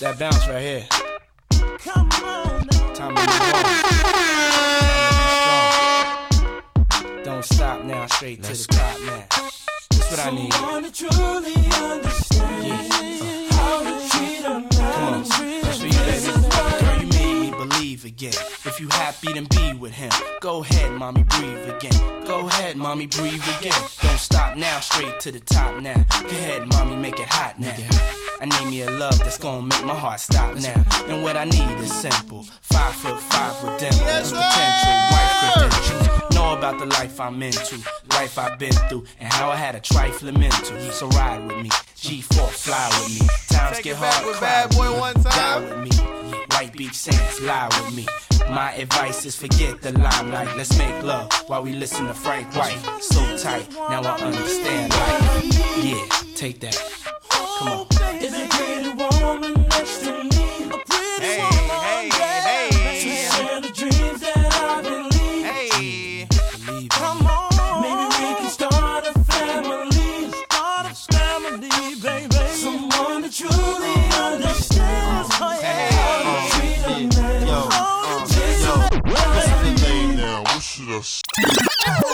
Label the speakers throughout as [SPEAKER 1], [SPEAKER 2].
[SPEAKER 1] It's that bounce right here.
[SPEAKER 2] Come on now.
[SPEAKER 1] Time to move on. Don't stop now, straight to the top now. That's what I need.
[SPEAKER 2] Someone to truly understand how to treat a man.
[SPEAKER 1] Come on, that's for you, baby. Girl, you made me believe again. If you happy, then be with him. Go ahead, mommy, breathe again. Mommy, breathe again. Don't stop now, straight to the top now. Go ahead, mommy, make it hot now. I need me a love that's gonna make my heart stop now. And what I need is simple. Five foot five with them potential wife credentials. Know about the life I'm into, life I've been through, and how I had a trifling mental. So ride with me, G4 fly with me. Times
[SPEAKER 3] Take
[SPEAKER 1] get hard,
[SPEAKER 3] with Bad Boy one time.
[SPEAKER 1] Die with me. White Beach Sands, lie with me. My advice is forget the limelight. Let's make love while we listen to Frank White. So tight, now I understand life. Yeah, take that. Come on.
[SPEAKER 2] Is pretty woman
[SPEAKER 4] What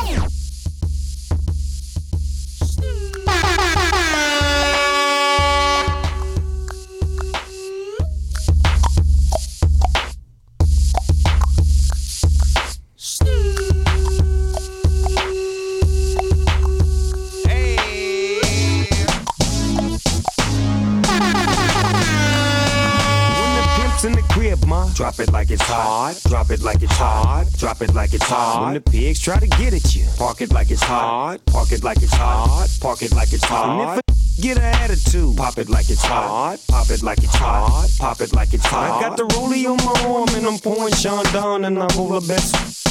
[SPEAKER 5] drop it like it's hot. Drop it like it's hot. Drop it like it's hot. When the pigs try to get at you, park it like it's hot. Park it like it's hot. Park it like it's hot. And if a get an attitude, pop it like it's hot. Pop it like it's hot. Pop it like it's hot. I got the rollie on my arm and I'm pouring Chandon and I roll the best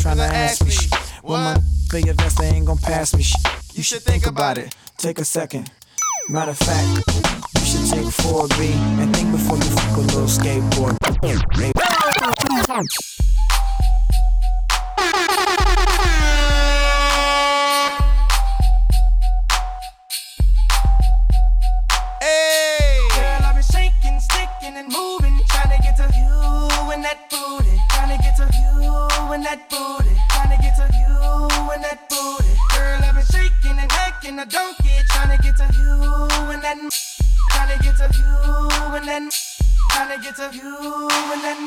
[SPEAKER 6] Tryna ask me shit. When my big vest, they ain't gon' pass me shit. You should think about it. Take a second. Matter of fact, you should take 4B and think before you fuck a little skateboard.
[SPEAKER 7] And that, trying to get to you and that.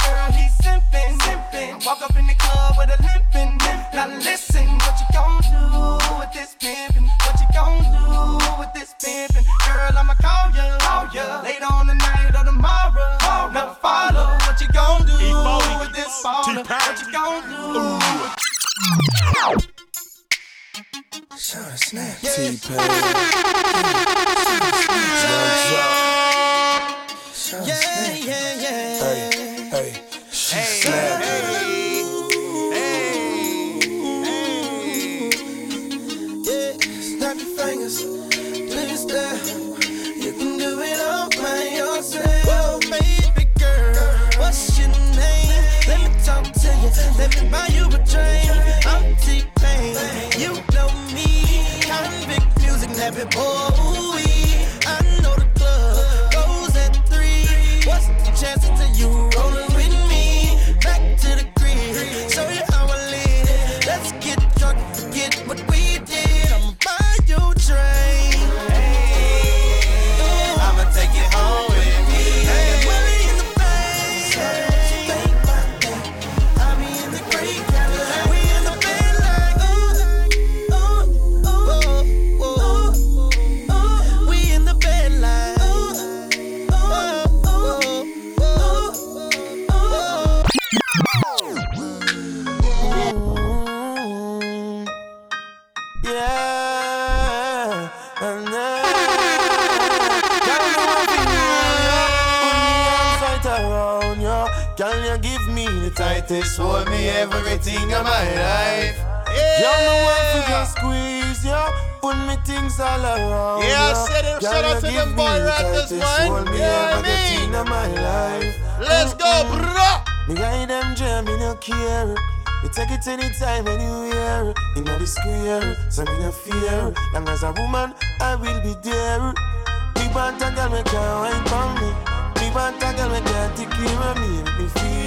[SPEAKER 7] Girl, he's simping, simping. Walk up in the club with a limping. Now listen, what you gon' do with this pimpin'? What you gon' do with this pimpin'? Girl, I'ma call ya, call ya later on tonight or tomorrow. Now follow what you gon' do with this baller. What you gon' do?
[SPEAKER 2] Yeah, yeah, yeah.
[SPEAKER 3] Hey. Hey.
[SPEAKER 2] Yeah, snap your fingers, your style. You can do it all by yourself. Baby girl, what's your name? Let me talk to you, let me buy you a drink. I'm T-Pain, you know me. Konvict music, nappy boy. Tightest hold me everything of my life?
[SPEAKER 3] Yeah.
[SPEAKER 2] Want to just squeeze you, put me things all around
[SPEAKER 3] Yeah, I said it. Shout out to them boy rappers, man.
[SPEAKER 2] me
[SPEAKER 3] Yeah, I mean.
[SPEAKER 2] in my life.
[SPEAKER 3] Let's go, bro.
[SPEAKER 2] Me guy them jam, me no care. You take it anytime, anywhere. In the square, so me no fear. Long as a woman, I will be there. Me want a girl, me can't wine for me. Me want a girl, me can't take care of me. Me feel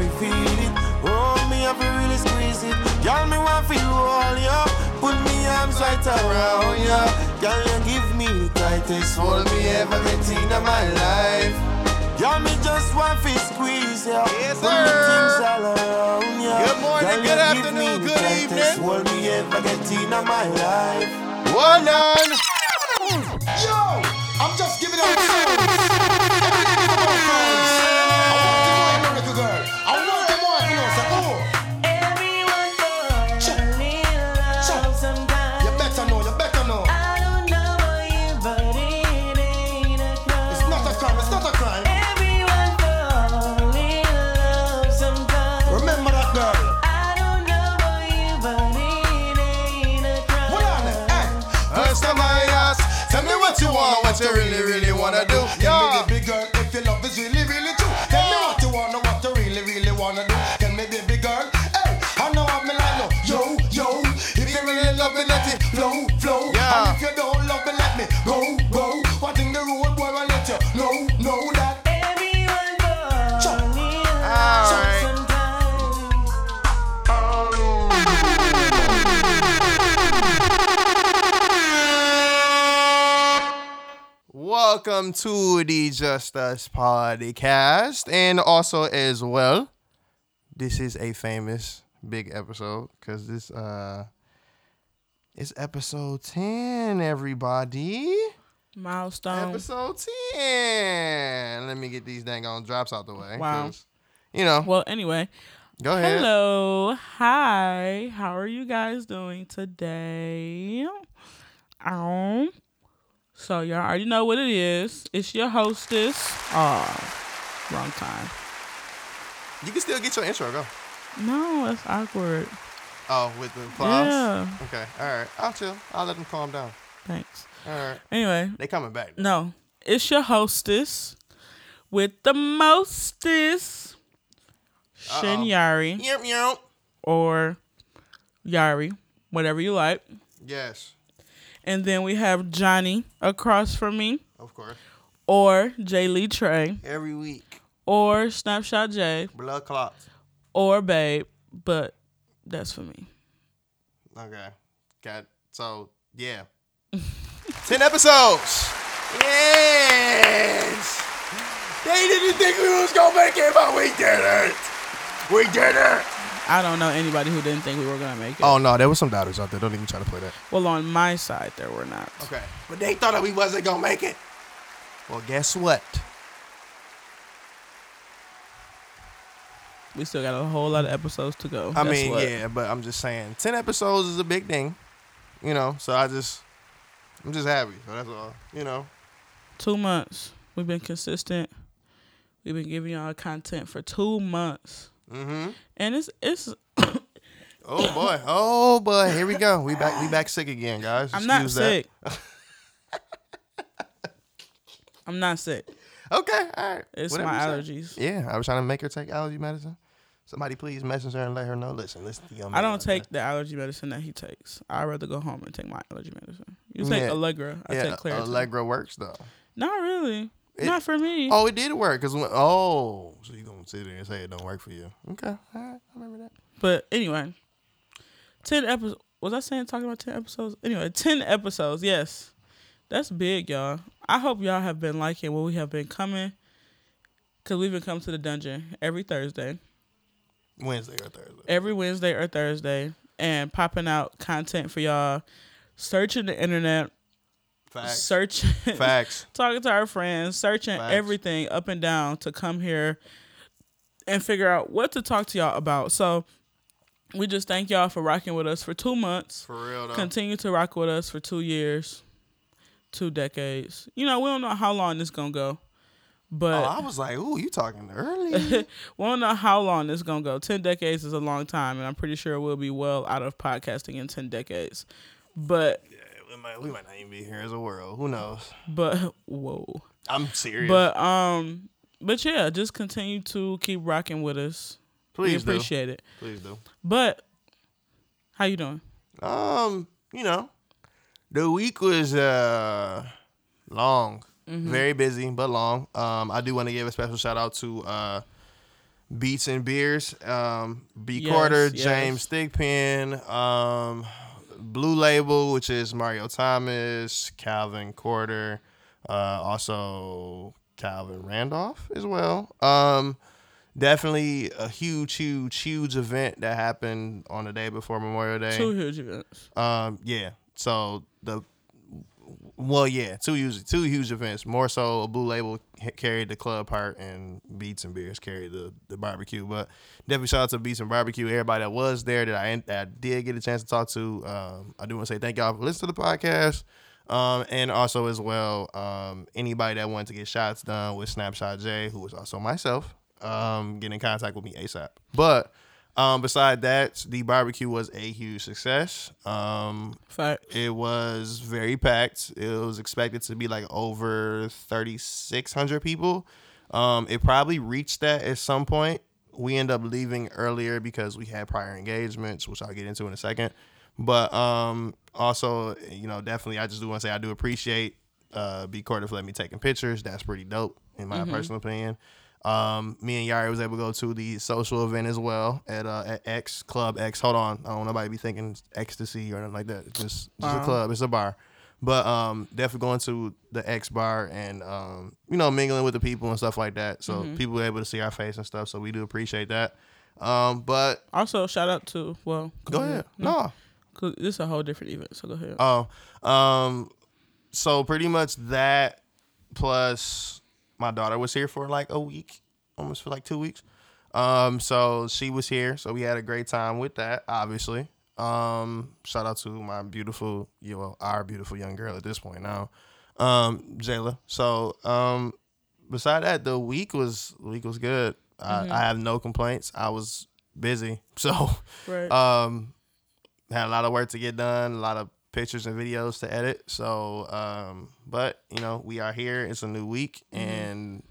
[SPEAKER 2] it, feel it. Oh, me have to really squeeze it. Girl, me want feel all ya. Put me arms right around ya. Girl, you give me the tightest hold me ever get in my life. Yeah, me just want to squeeze ya.
[SPEAKER 3] Yes,
[SPEAKER 2] Put me
[SPEAKER 3] sir.
[SPEAKER 2] things all around ya.
[SPEAKER 3] Good morning,
[SPEAKER 2] Girl,
[SPEAKER 3] good
[SPEAKER 2] you give
[SPEAKER 3] afternoon,
[SPEAKER 2] me
[SPEAKER 3] good
[SPEAKER 2] tightest
[SPEAKER 3] evening.
[SPEAKER 2] Hold me ever get in my life.
[SPEAKER 3] One on.
[SPEAKER 8] Yo, I'm just giving out
[SPEAKER 3] what you really, really wanna do. Welcome to the Just Us podcast, and also as well, this is a famous big episode because this uh is episode ten. Everybody,
[SPEAKER 9] Milestone.
[SPEAKER 3] episode ten. Let me get these dang on drops out the way.
[SPEAKER 9] Wow.
[SPEAKER 3] You know,
[SPEAKER 9] Well, anyway,
[SPEAKER 3] go ahead.
[SPEAKER 9] hello, hi. How are you guys doing today? Um, so y'all already know what it is. It's your hostess. Oh, wrong time.
[SPEAKER 3] You can still get your intro. Go.
[SPEAKER 9] No, that's awkward.
[SPEAKER 3] Oh, with the applause.
[SPEAKER 9] Yeah.
[SPEAKER 3] Okay. All right. I'll chill. I'll let them calm down.
[SPEAKER 9] Thanks.
[SPEAKER 3] All right.
[SPEAKER 9] Anyway,
[SPEAKER 3] They coming back.
[SPEAKER 9] no, it's your hostess with the mostest, Shin Yari
[SPEAKER 3] Yep. Yep.
[SPEAKER 9] or Yari, whatever you like.
[SPEAKER 3] Yes.
[SPEAKER 9] And then we have Johnny across from me,
[SPEAKER 3] Of course.
[SPEAKER 9] or Jay Lee Trey,
[SPEAKER 3] Every week.
[SPEAKER 9] or Snapshot Jay.
[SPEAKER 3] Blood clots.
[SPEAKER 9] or Babe, but that's for me.
[SPEAKER 3] Okay. Got so yeah. Ten episodes. Yes. They didn't think we was gonna make it, but we did it. We did it.
[SPEAKER 9] I don't know anybody who didn't think we were gonna make it.
[SPEAKER 3] Oh no, there was some doubters out there. Don't even try to play that.
[SPEAKER 9] Well, on my side, there were not.
[SPEAKER 3] Okay. But they thought that we wasn't gonna make it. Well, guess what?
[SPEAKER 9] We still got a whole lot of episodes to go.
[SPEAKER 3] I
[SPEAKER 9] That's
[SPEAKER 3] mean,
[SPEAKER 9] what.
[SPEAKER 3] yeah, but I'm just saying, ten episodes is a big thing. You know, so I just, I'm just happy. So that's all. You know.
[SPEAKER 9] Two months. We've been consistent. We've been giving y'all content for two months,
[SPEAKER 3] Mm-hmm.
[SPEAKER 9] and it's it's.
[SPEAKER 3] Oh boy. Oh boy. Here we go. We back. We back sick again, guys.
[SPEAKER 9] I'm not
[SPEAKER 3] Excuse
[SPEAKER 9] sick. I'm not sick.
[SPEAKER 3] Okay. All right.
[SPEAKER 9] It's
[SPEAKER 3] Whatever
[SPEAKER 9] my allergies.
[SPEAKER 3] Yeah, I was trying to make her take allergy medicine. Somebody please message her and let her know. Listen, listen to
[SPEAKER 9] I don't take the allergy medicine that he takes. I'd rather go home and take my allergy medicine. You take
[SPEAKER 3] Yeah.
[SPEAKER 9] Allegra. I
[SPEAKER 3] there.
[SPEAKER 9] take
[SPEAKER 3] Yeah,
[SPEAKER 9] Claritin.
[SPEAKER 3] Allegra works though.
[SPEAKER 9] Not really.
[SPEAKER 3] It-
[SPEAKER 9] Not for me.
[SPEAKER 3] Oh, it did work. Cause oh, so you gonna sit there and say it don't work for you? Okay. All right. I remember that.
[SPEAKER 9] But anyway, ten episodes. Was I saying talking about ten episodes? Anyway, ten episodes. Yes, that's big, y'all. I hope y'all have been liking what we have been coming, cause we've been coming to the dungeon every Thursday,
[SPEAKER 3] Wednesday or Thursday.
[SPEAKER 9] every Wednesday or Thursday, and popping out content for y'all. Searching the internet,
[SPEAKER 3] Facts.
[SPEAKER 9] searching,
[SPEAKER 3] Facts.
[SPEAKER 9] talking to our friends, searching
[SPEAKER 3] Facts.
[SPEAKER 9] everything up and down to come here and figure out what to talk to y'all about. So we just thank y'all for rocking with us for two months.
[SPEAKER 3] For real though.
[SPEAKER 9] Continue to rock with us for two years, two decades. You know, we don't know how long this gonna go, But
[SPEAKER 3] Oh, I was like, ooh, you talking early?
[SPEAKER 9] we don't know how long this is gonna go. Ten decades is a long time, and I'm pretty sure we'll be well out of podcasting in ten decades. But
[SPEAKER 3] might, we might not even be here as a world. Who knows?
[SPEAKER 9] but whoa.
[SPEAKER 3] I'm serious.
[SPEAKER 9] But um, but yeah, just continue to keep rocking with us. we
[SPEAKER 3] Please do.
[SPEAKER 9] appreciate it.
[SPEAKER 3] Please do.
[SPEAKER 9] But how you doing?
[SPEAKER 3] Um, you know, the week was uh long,
[SPEAKER 9] Mm-hmm.
[SPEAKER 3] very busy but long. Um, I do want to give a special shout out to uh Beats and Beers, um, B
[SPEAKER 9] Yes,
[SPEAKER 3] Quarter,
[SPEAKER 9] yes.
[SPEAKER 3] James Thigpen, um, Blue Label, which is Mario Thomas, Calvin Quarter, uh, also Calvin Randolph as well. Um, definitely a huge, huge, huge event that happened on the day before Memorial Day.
[SPEAKER 9] Two huge events.
[SPEAKER 3] Um, yeah. So the well, yeah, two huge, two huge events. More so, a blue label carried the club part, and Beats and Beers carried the, the barbecue. But definitely shout out to Beats and Barbecue, everybody that was there that I that I did get a chance to talk to. Um, I do want to say thank y'all for listening to the podcast. Um, and also as well, um, anybody that wanted to get shots done with Snapshot J, who was also myself, um, get in contact with me ASAP. But um, beside that, the barbecue was a huge success. Um,
[SPEAKER 9] Fact.
[SPEAKER 3] it was very packed. It was expected to be like over 3,600 people. Um, it probably reached that at some point. We end up leaving earlier because we had prior engagements, which I'll get into in a second. But um, also, you know, definitely, I just do want to say I do appreciate uh, B Quarter for letting me taking pictures. That's pretty dope, in my personal opinion. Um, me and Yari was able to go to the social event as well at uh, at X Club X. Hold on, I don't want nobody be thinking ecstasy or anything like that. It's just just a club. It's a bar. But um, definitely going to the X bar and um, you know, mingling with the people and stuff like that. So people were able to see our face and stuff. So we do appreciate that. Um, but
[SPEAKER 9] Also, shout out to well.
[SPEAKER 3] go ahead. No.
[SPEAKER 9] 'Cause this is a whole different event. So go ahead.
[SPEAKER 3] Oh, um, so pretty much that plus my daughter was here for like a week, almost for like two weeks. Um, so she was here, so we had a great time with that. Obviously, um, shout out to my beautiful, you know, our beautiful young girl at this point now, um, Jayla. So, um, beside that, the week was the week was good. I, I have no complaints. I was busy, so
[SPEAKER 9] right.
[SPEAKER 3] um, had a lot of work to get done, a lot of pictures and videos to edit. So, um, but you know, we are here. It's a new week, and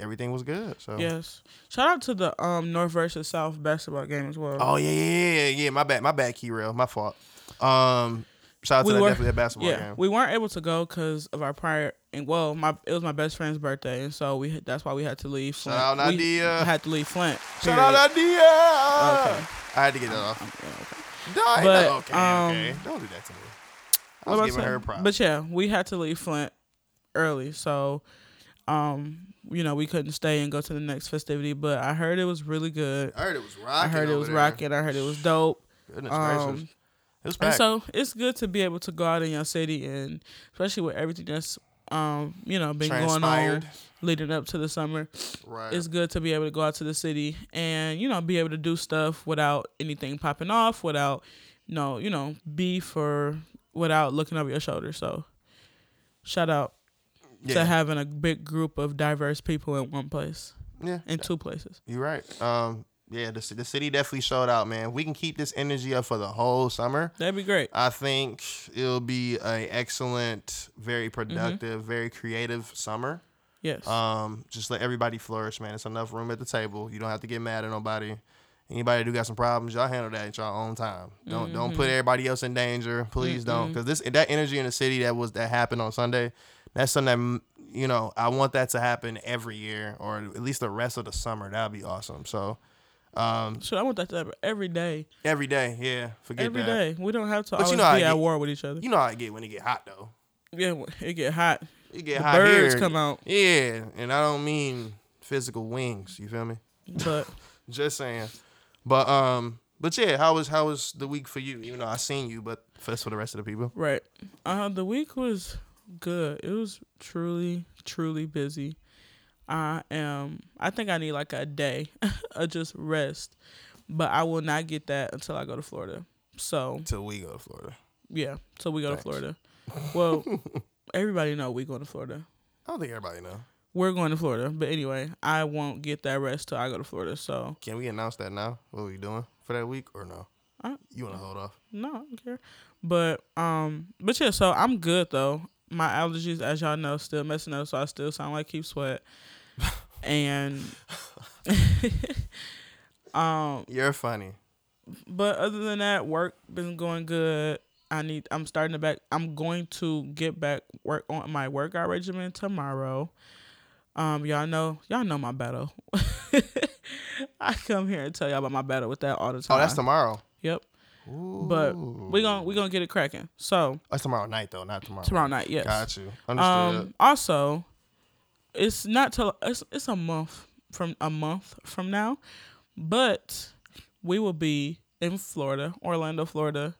[SPEAKER 3] everything was good. So,
[SPEAKER 9] yes. Shout out to the um North versus South basketball game as well.
[SPEAKER 3] Oh yeah, yeah, yeah, yeah. My bad, my bad. Key rail, my fault. Um, shout out to
[SPEAKER 9] we
[SPEAKER 3] that
[SPEAKER 9] were
[SPEAKER 3] definitely a basketball
[SPEAKER 9] yeah
[SPEAKER 3] game.
[SPEAKER 9] we weren't able to go because of our prior and well my it was my best friend's birthday and so we had- that's why we had to leave. Flint.
[SPEAKER 3] out
[SPEAKER 9] We
[SPEAKER 3] Nadia.
[SPEAKER 9] had to leave Flint.
[SPEAKER 3] Shout out
[SPEAKER 9] period.
[SPEAKER 3] Nadia.
[SPEAKER 9] Okay.
[SPEAKER 3] I had to get that off. No, I ain't
[SPEAKER 9] But,
[SPEAKER 3] no- okay, okay.
[SPEAKER 9] um,
[SPEAKER 3] Don't do that to me. I was giving her props.
[SPEAKER 9] But yeah, we had to leave Flint early, so um, you know, we couldn't stay and go to the next festivity. But I heard it was really good.
[SPEAKER 3] I heard it was rocking.
[SPEAKER 9] I heard it was
[SPEAKER 3] there.
[SPEAKER 9] rocking. I heard it was dope.
[SPEAKER 3] Goodness
[SPEAKER 9] Um,
[SPEAKER 3] gracious. It was
[SPEAKER 9] And so it's good to be able to go out in your city and especially with everything that's um, you know, been going on leading up to the summer.
[SPEAKER 3] right.
[SPEAKER 9] It's good to be able to go out to the city and, you know, be able to do stuff without anything popping off, without no, you know, beef or without looking over your shoulder. So shout out
[SPEAKER 3] yeah.
[SPEAKER 9] to having a big group of diverse people in one place.
[SPEAKER 3] yeah.
[SPEAKER 9] In two places.
[SPEAKER 3] You're right. Um, yeah, the, the city definitely showed out, man. We can keep this energy up for the whole summer.
[SPEAKER 9] That'd be great.
[SPEAKER 3] I think it'll be a excellent,
[SPEAKER 9] Mm-hmm.
[SPEAKER 3] very productive, very creative summer.
[SPEAKER 9] Yes.
[SPEAKER 3] Um, just let everybody flourish, man. It's enough room at the table. You don't have to get mad at nobody. Anybody do got some problems, y'all handle that at your own time. Don't don't
[SPEAKER 9] Mm-hmm.
[SPEAKER 3] put everybody else in danger. Please don't, because this that energy in the city that was that happened on Sunday, that's something that you know I want that to happen every year or at least the rest of the summer. That'd be awesome. So um,
[SPEAKER 9] so I want that to happen every day.
[SPEAKER 3] every day, yeah, forget
[SPEAKER 9] Every
[SPEAKER 3] that.
[SPEAKER 9] day. We don't have to
[SPEAKER 3] But you
[SPEAKER 9] always
[SPEAKER 3] know how
[SPEAKER 9] be
[SPEAKER 3] I
[SPEAKER 9] at
[SPEAKER 3] get-
[SPEAKER 9] war with each other.
[SPEAKER 3] You know how it get when it get hot though.
[SPEAKER 9] Yeah, it get hot.
[SPEAKER 3] It get
[SPEAKER 9] The
[SPEAKER 3] hot
[SPEAKER 9] birds
[SPEAKER 3] here.
[SPEAKER 9] come out.
[SPEAKER 3] Yeah, and I don't mean physical wings. You feel me?
[SPEAKER 9] But
[SPEAKER 3] Just saying. But um, but yeah, how was how was the week for you? Even though I seen you, but first for the rest of the people.
[SPEAKER 9] right. Uh the week was good. It was truly, truly busy. I am I think I need like a day of just rest. But I will not get that until I go to Florida. So
[SPEAKER 3] Till we go to Florida.
[SPEAKER 9] yeah. So we go
[SPEAKER 3] Thanks.
[SPEAKER 9] to Florida. Well, everybody know we going to Florida.
[SPEAKER 3] I don't think everybody know.
[SPEAKER 9] We're going to Florida. But anyway, I won't get that rest till I go to Florida. So
[SPEAKER 3] Can we announce that now? What are we doing for that week or no?
[SPEAKER 9] I-
[SPEAKER 3] You want to hold off?
[SPEAKER 9] no, I don't care. But um, but yeah, so I'm good though. My allergies, as y'all know, still messing up, so I still sound like keep sweat. and um,
[SPEAKER 3] You're funny.
[SPEAKER 9] but other than that, work been going good. I need. I'm starting to back. I'm going to get back work on my workout regimen tomorrow. Um, y'all know, y'all know my battle. I come here and tell y'all about my battle with that all the time.
[SPEAKER 3] Oh, that's tomorrow.
[SPEAKER 9] Yep. Ooh. But we gonna we gonna get it cracking. So
[SPEAKER 3] That's tomorrow night though, not tomorrow.
[SPEAKER 9] tomorrow night, yes.
[SPEAKER 3] Got you. Understood.
[SPEAKER 9] Um. Also, it's not till it's it's a month from a month from now, but we will be in Florida, Orlando, Florida.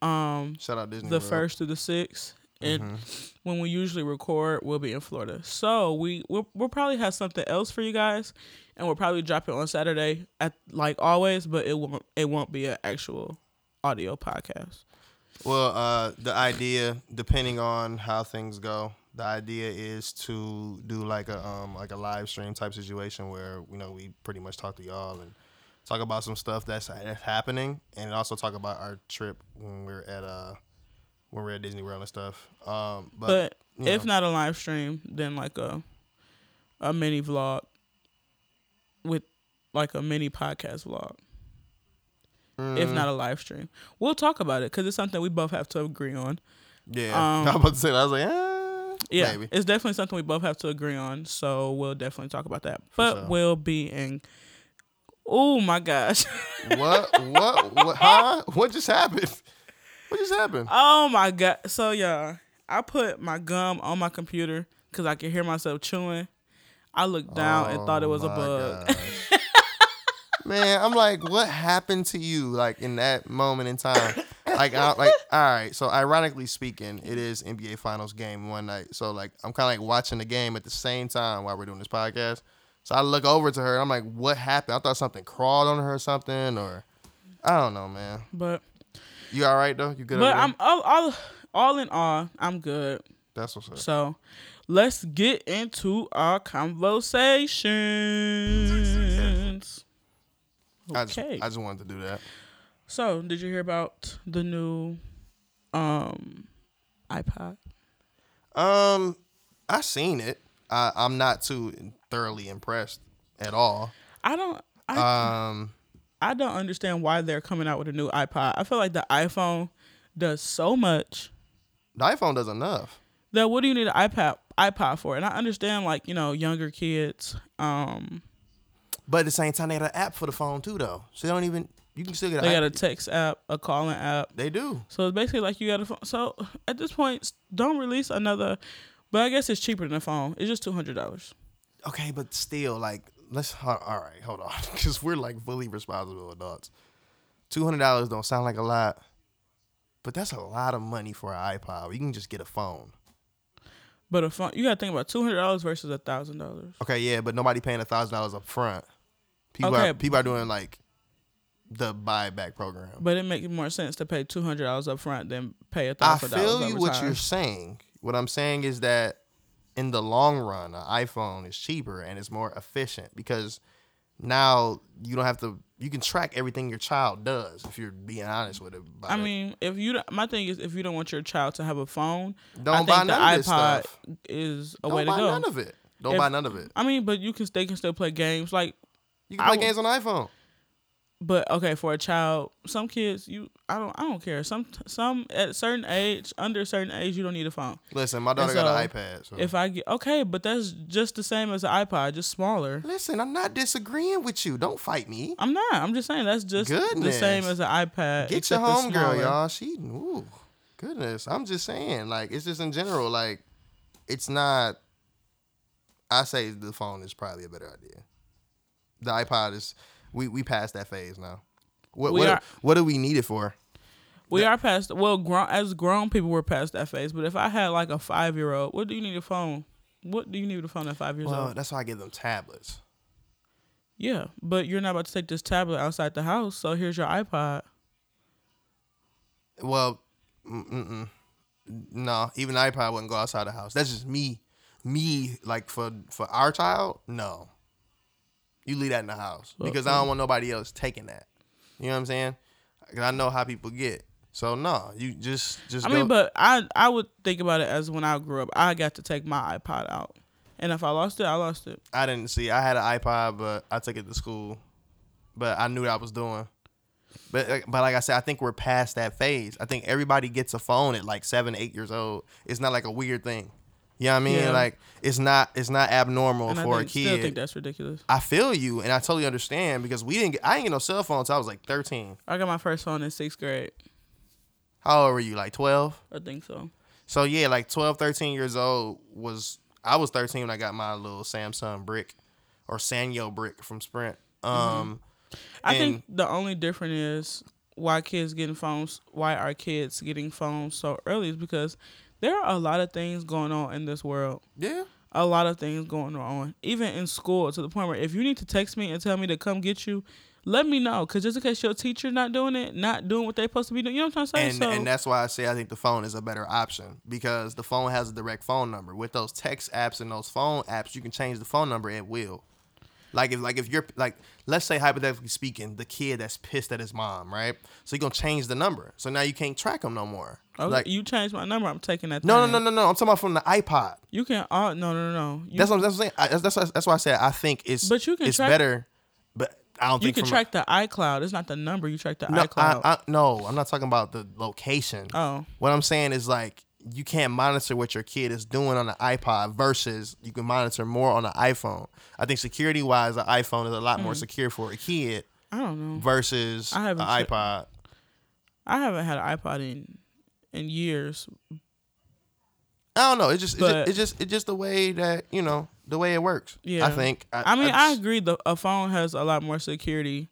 [SPEAKER 9] Um,
[SPEAKER 3] Shout out Disney.
[SPEAKER 9] the
[SPEAKER 3] World.
[SPEAKER 9] first through the sixth, and
[SPEAKER 3] Mhm.
[SPEAKER 9] when we usually record, we'll be in Florida. So we we'll, we'll probably have something else for you guys, and we'll probably drop it on Saturday at like always, but it won't it won't be an actual audio podcast.
[SPEAKER 3] Well, uh, the idea, depending on how things go, the idea is to do like a um like a live stream type situation where you know we pretty much talk to y'all and talk about some stuff that's, that's happening, and also talk about our trip when we're at uh when we're at Disney World and stuff. Um, but,
[SPEAKER 9] But, if
[SPEAKER 3] know.
[SPEAKER 9] not a live stream, then like a a mini vlog with like a mini podcast vlog. If
[SPEAKER 3] Mm,
[SPEAKER 9] not a live stream, we'll talk about it because it's something we both have to agree on.
[SPEAKER 3] yeah,
[SPEAKER 9] um,
[SPEAKER 3] I was about to say that. I was like, eh,
[SPEAKER 9] Yeah,
[SPEAKER 3] maybe.
[SPEAKER 9] it's definitely something we both have to agree on. So we'll definitely talk about that. But
[SPEAKER 3] sure.
[SPEAKER 9] we'll be in. Oh my gosh!
[SPEAKER 3] what what what huh? What just happened? What just happened?
[SPEAKER 9] oh my god! So yeah, I put my gum on my computer because I could hear myself chewing. I looked down and thought it oh was a
[SPEAKER 3] Oh
[SPEAKER 9] bug.
[SPEAKER 3] Man, I'm like, what happened to you? Like in that moment in time, like, I, like, all right. So, ironically speaking, it is NBA Finals game one night. So, like, I'm kind of like watching the game at the same time while we're doing this podcast. So I look over to her. I'm like, what happened? I thought something crawled on her or something, or I don't know, man.
[SPEAKER 9] But
[SPEAKER 3] You all right though? You good?
[SPEAKER 9] but? I'm all, all all in all, I'm good.
[SPEAKER 3] That's what's up.
[SPEAKER 9] So let's get into our conversations.
[SPEAKER 3] I just,
[SPEAKER 9] Okay.
[SPEAKER 3] I just wanted to do that.
[SPEAKER 9] So, did you hear about the new um iPod?
[SPEAKER 3] Um, I seen it. I, I'm not too thoroughly impressed at all.
[SPEAKER 9] I don't I,
[SPEAKER 3] Um,
[SPEAKER 9] I don't understand why they're coming out with a new iPod. I feel like the iPhone does so much
[SPEAKER 3] the iPhone does enough.
[SPEAKER 9] that what do you need an iPad iPod for? And I understand like, you know, younger kids um
[SPEAKER 3] But at the same time, they got an app for the phone too, though. So they don't even. You can still get.
[SPEAKER 9] they got a text app, a calling app.
[SPEAKER 3] They do.
[SPEAKER 9] So it's basically like you got a phone. So at this point, don't release another. But I guess it's cheaper than a phone. It's just two hundred dollars.
[SPEAKER 3] Okay, but still, like, let's. All right, hold on, because we're like fully responsible adults. Two hundred dollars don't sound like a lot, but that's a lot of money for an iPod. You can just get a phone.
[SPEAKER 9] But a phone, you got to think about two hundred dollars versus a thousand dollars.
[SPEAKER 3] Okay, yeah, but nobody paying a thousand dollars up front. People
[SPEAKER 9] Okay.
[SPEAKER 3] are people are doing like the buyback program.
[SPEAKER 9] But it makes more sense to pay two hundred dollars up front than pay a thousand dollars.
[SPEAKER 3] I feel you what you're saying. What I'm saying is that in the long run, an iPhone is cheaper and it's more efficient because now you don't have to. You can track everything your child does if you're being honest with it.
[SPEAKER 9] I
[SPEAKER 3] it.
[SPEAKER 9] mean, if you don't- my thing is, if you don't want your child to have a phone,
[SPEAKER 3] Don't
[SPEAKER 9] I think
[SPEAKER 3] buy
[SPEAKER 9] the
[SPEAKER 3] none of
[SPEAKER 9] iPod
[SPEAKER 3] stuff.
[SPEAKER 9] is a
[SPEAKER 3] don't
[SPEAKER 9] way to
[SPEAKER 3] buy
[SPEAKER 9] go.
[SPEAKER 3] none of it. Don't
[SPEAKER 9] If-
[SPEAKER 3] buy none of it.
[SPEAKER 9] I mean, but you can they can still play games like.
[SPEAKER 3] You can play
[SPEAKER 9] will-
[SPEAKER 3] games on iPhone.
[SPEAKER 9] But okay, for a child, some kids you I don't I don't care. Some some at a certain age, under a certain age, you don't need a phone.
[SPEAKER 3] Listen, my daughter
[SPEAKER 9] And
[SPEAKER 3] got an iPad. So.
[SPEAKER 9] If I get okay, but that's just the same as an iPod, just smaller.
[SPEAKER 3] Listen, I'm not disagreeing with you. Don't fight me.
[SPEAKER 9] I'm not. I'm just saying that's just the
[SPEAKER 3] Goodness.
[SPEAKER 9] same as an iPad.
[SPEAKER 3] Get your homegirl, y'all. She, ooh, goodness. I'm just saying, like, it's just in general, like, it's not. I say the phone is probably a better idea. The iPod is. We we passed that phase now. What
[SPEAKER 9] We
[SPEAKER 3] what,
[SPEAKER 9] are-
[SPEAKER 3] what do we need it for?
[SPEAKER 9] We are past well, grown as grown people, we're past that phase. But if I had like a five year old, what do you need a phone? What do you need a phone at five years
[SPEAKER 3] Well,
[SPEAKER 9] old?
[SPEAKER 3] that's why I give them tablets.
[SPEAKER 9] Yeah, but you're not about to take this tablet outside the house. So here's your iPod.
[SPEAKER 3] Well, mm, mm-mm. no, even the iPod wouldn't go outside the house. That's just me. me like for for our child, no. You leave that in the house because I don't want nobody else taking that. You know what I'm saying? 'Cause I know how people get. So no, you just just.
[SPEAKER 9] I
[SPEAKER 3] go-
[SPEAKER 9] mean, but I I would think about it as when I grew up, I got to take my iPod out, and if I lost it, I lost it.
[SPEAKER 3] I didn't see. I had an iPod, but I took it to school. But I knew what I was doing. But but like I said, I think we're past that phase. I think everybody gets a phone at like seven, eight years old. It's not like a weird thing. You know what I mean?
[SPEAKER 9] Yeah.
[SPEAKER 3] Like it's not it's not abnormal
[SPEAKER 9] And
[SPEAKER 3] for
[SPEAKER 9] I
[SPEAKER 3] a
[SPEAKER 9] think, still
[SPEAKER 3] kid.
[SPEAKER 9] think that's ridiculous.
[SPEAKER 3] I feel you, and I totally understand because we didn't. Get, I didn't get no cell phone until I was like thirteen.
[SPEAKER 9] I got my first phone in sixth grade.
[SPEAKER 3] How old were you? Like twelve?
[SPEAKER 9] I think so.
[SPEAKER 3] So yeah, like 12, 13 years old was I was 13 when I got my little Samsung brick or Sanyo brick from Sprint. Um
[SPEAKER 9] I think the only difference is why kids getting phones. Why are kids getting phones so early? Is because there are a lot of things going on in this world.
[SPEAKER 3] yeah.
[SPEAKER 9] A lot of things going on, even in school, to the point where if you need to text me and tell me to come get you, let me know. Cause just in case your teacher not doing it, not doing what they supposed to be doing, you know what I'm trying to
[SPEAKER 3] And
[SPEAKER 9] say? so
[SPEAKER 3] and that's why I say I think the phone is a better option because the phone has a direct phone number. With those text apps and those phone apps, you can change the phone number at will. Like if like if you're like let's say hypothetically speaking, the kid that's pissed at his mom, right? So you're gonna change the number. So now you can't track him no more.
[SPEAKER 9] okay,
[SPEAKER 3] like
[SPEAKER 9] you changed my number. I'm taking that.
[SPEAKER 3] no, no,
[SPEAKER 9] thing.
[SPEAKER 3] no, no, no. I'm talking about from the iPod.
[SPEAKER 9] You can. Oh no, no, no, no. You,
[SPEAKER 3] That's what, that's what I'm saying. I, that's, that's, that's why I said I think it's
[SPEAKER 9] But you can
[SPEAKER 3] it's
[SPEAKER 9] track-
[SPEAKER 3] better, but I don't
[SPEAKER 9] you can track the iCloud. It's not the number. You track the
[SPEAKER 3] no,
[SPEAKER 9] iCloud.
[SPEAKER 3] I, I, no, I'm not talking about the location.
[SPEAKER 9] oh,
[SPEAKER 3] What I'm saying is like you can't monitor what your kid is doing on the iPod versus you can monitor more on the iPhone. I think security wise, the iPhone is a lot more hmm. secure for a kid
[SPEAKER 9] I don't know.
[SPEAKER 3] versus
[SPEAKER 9] I
[SPEAKER 3] an
[SPEAKER 9] haven't checked-
[SPEAKER 3] iPod.
[SPEAKER 9] I haven't had an iPod in in years.
[SPEAKER 3] I don't know. It's just, it's just it's just it's just the way that you know the way it works.
[SPEAKER 9] Yeah,
[SPEAKER 3] I think.
[SPEAKER 9] I, mean, I,
[SPEAKER 3] just-
[SPEAKER 9] agree. The a phone has a lot more security,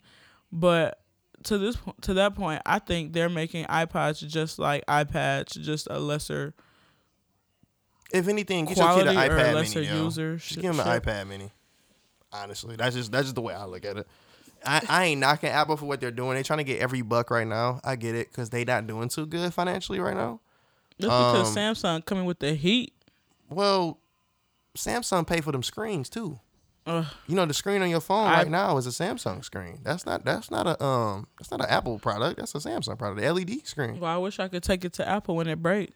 [SPEAKER 9] but to this to that point, I think they're making iPods just like iPads, just a lesser
[SPEAKER 3] If anything, get your kid an
[SPEAKER 9] or
[SPEAKER 3] iPad
[SPEAKER 9] lesser
[SPEAKER 3] mini. yo.
[SPEAKER 9] user.
[SPEAKER 3] Just
[SPEAKER 9] sh-
[SPEAKER 3] give him an iPad mini. Honestly, that's just that's just the way I look at it. I, I ain't knocking Apple for what they're doing. They're trying to get every buck right now. I get it because they not doing too good financially right now.
[SPEAKER 9] Just because
[SPEAKER 3] Um,
[SPEAKER 9] Samsung coming with the heat.
[SPEAKER 3] Well, Samsung pay for them screens too. You know the screen on your phone
[SPEAKER 9] I-
[SPEAKER 3] right now is a Samsung screen. That's not that's not a um that's not an Apple product. That's a Samsung product. The LED screen.
[SPEAKER 9] Well, I wish I could take it to Apple when it breaks.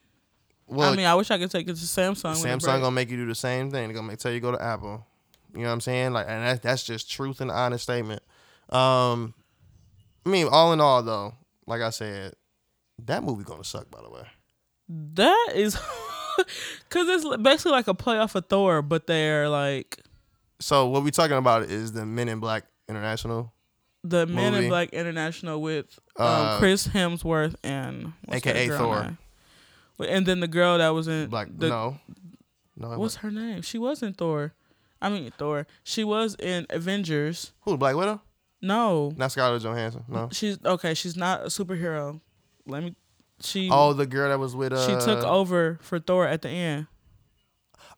[SPEAKER 3] Well,
[SPEAKER 9] I mean, I wish I could take it to Samsung. when it
[SPEAKER 3] Samsung gonna make you do the same thing. They're gonna make tell you go to Apple. You know what I'm saying? Like, and that, that's just truth and honest statement. Um, I mean, all in all, though, like I said, that movie gonna suck. By the way,
[SPEAKER 9] That is because it's basically like a playoff of Thor, but they're like
[SPEAKER 3] so what we talking about is the Men in Black International,
[SPEAKER 9] the Men
[SPEAKER 3] Movie.
[SPEAKER 9] in Black International with um,
[SPEAKER 3] Uh,
[SPEAKER 9] Chris Hemsworth and what's
[SPEAKER 3] AKA Thor.
[SPEAKER 9] And then the girl that was in
[SPEAKER 3] Black.
[SPEAKER 9] the,
[SPEAKER 3] no, no,
[SPEAKER 9] what's her name? She was in Thor. I mean Thor. She was in Avengers.
[SPEAKER 3] who Black Widow?
[SPEAKER 9] No,
[SPEAKER 3] Not Scarlett Johansson. No.
[SPEAKER 9] she's okay. She's not a superhero. Let me. She
[SPEAKER 3] Oh, the girl that was with uh.
[SPEAKER 9] she took over for Thor at the end.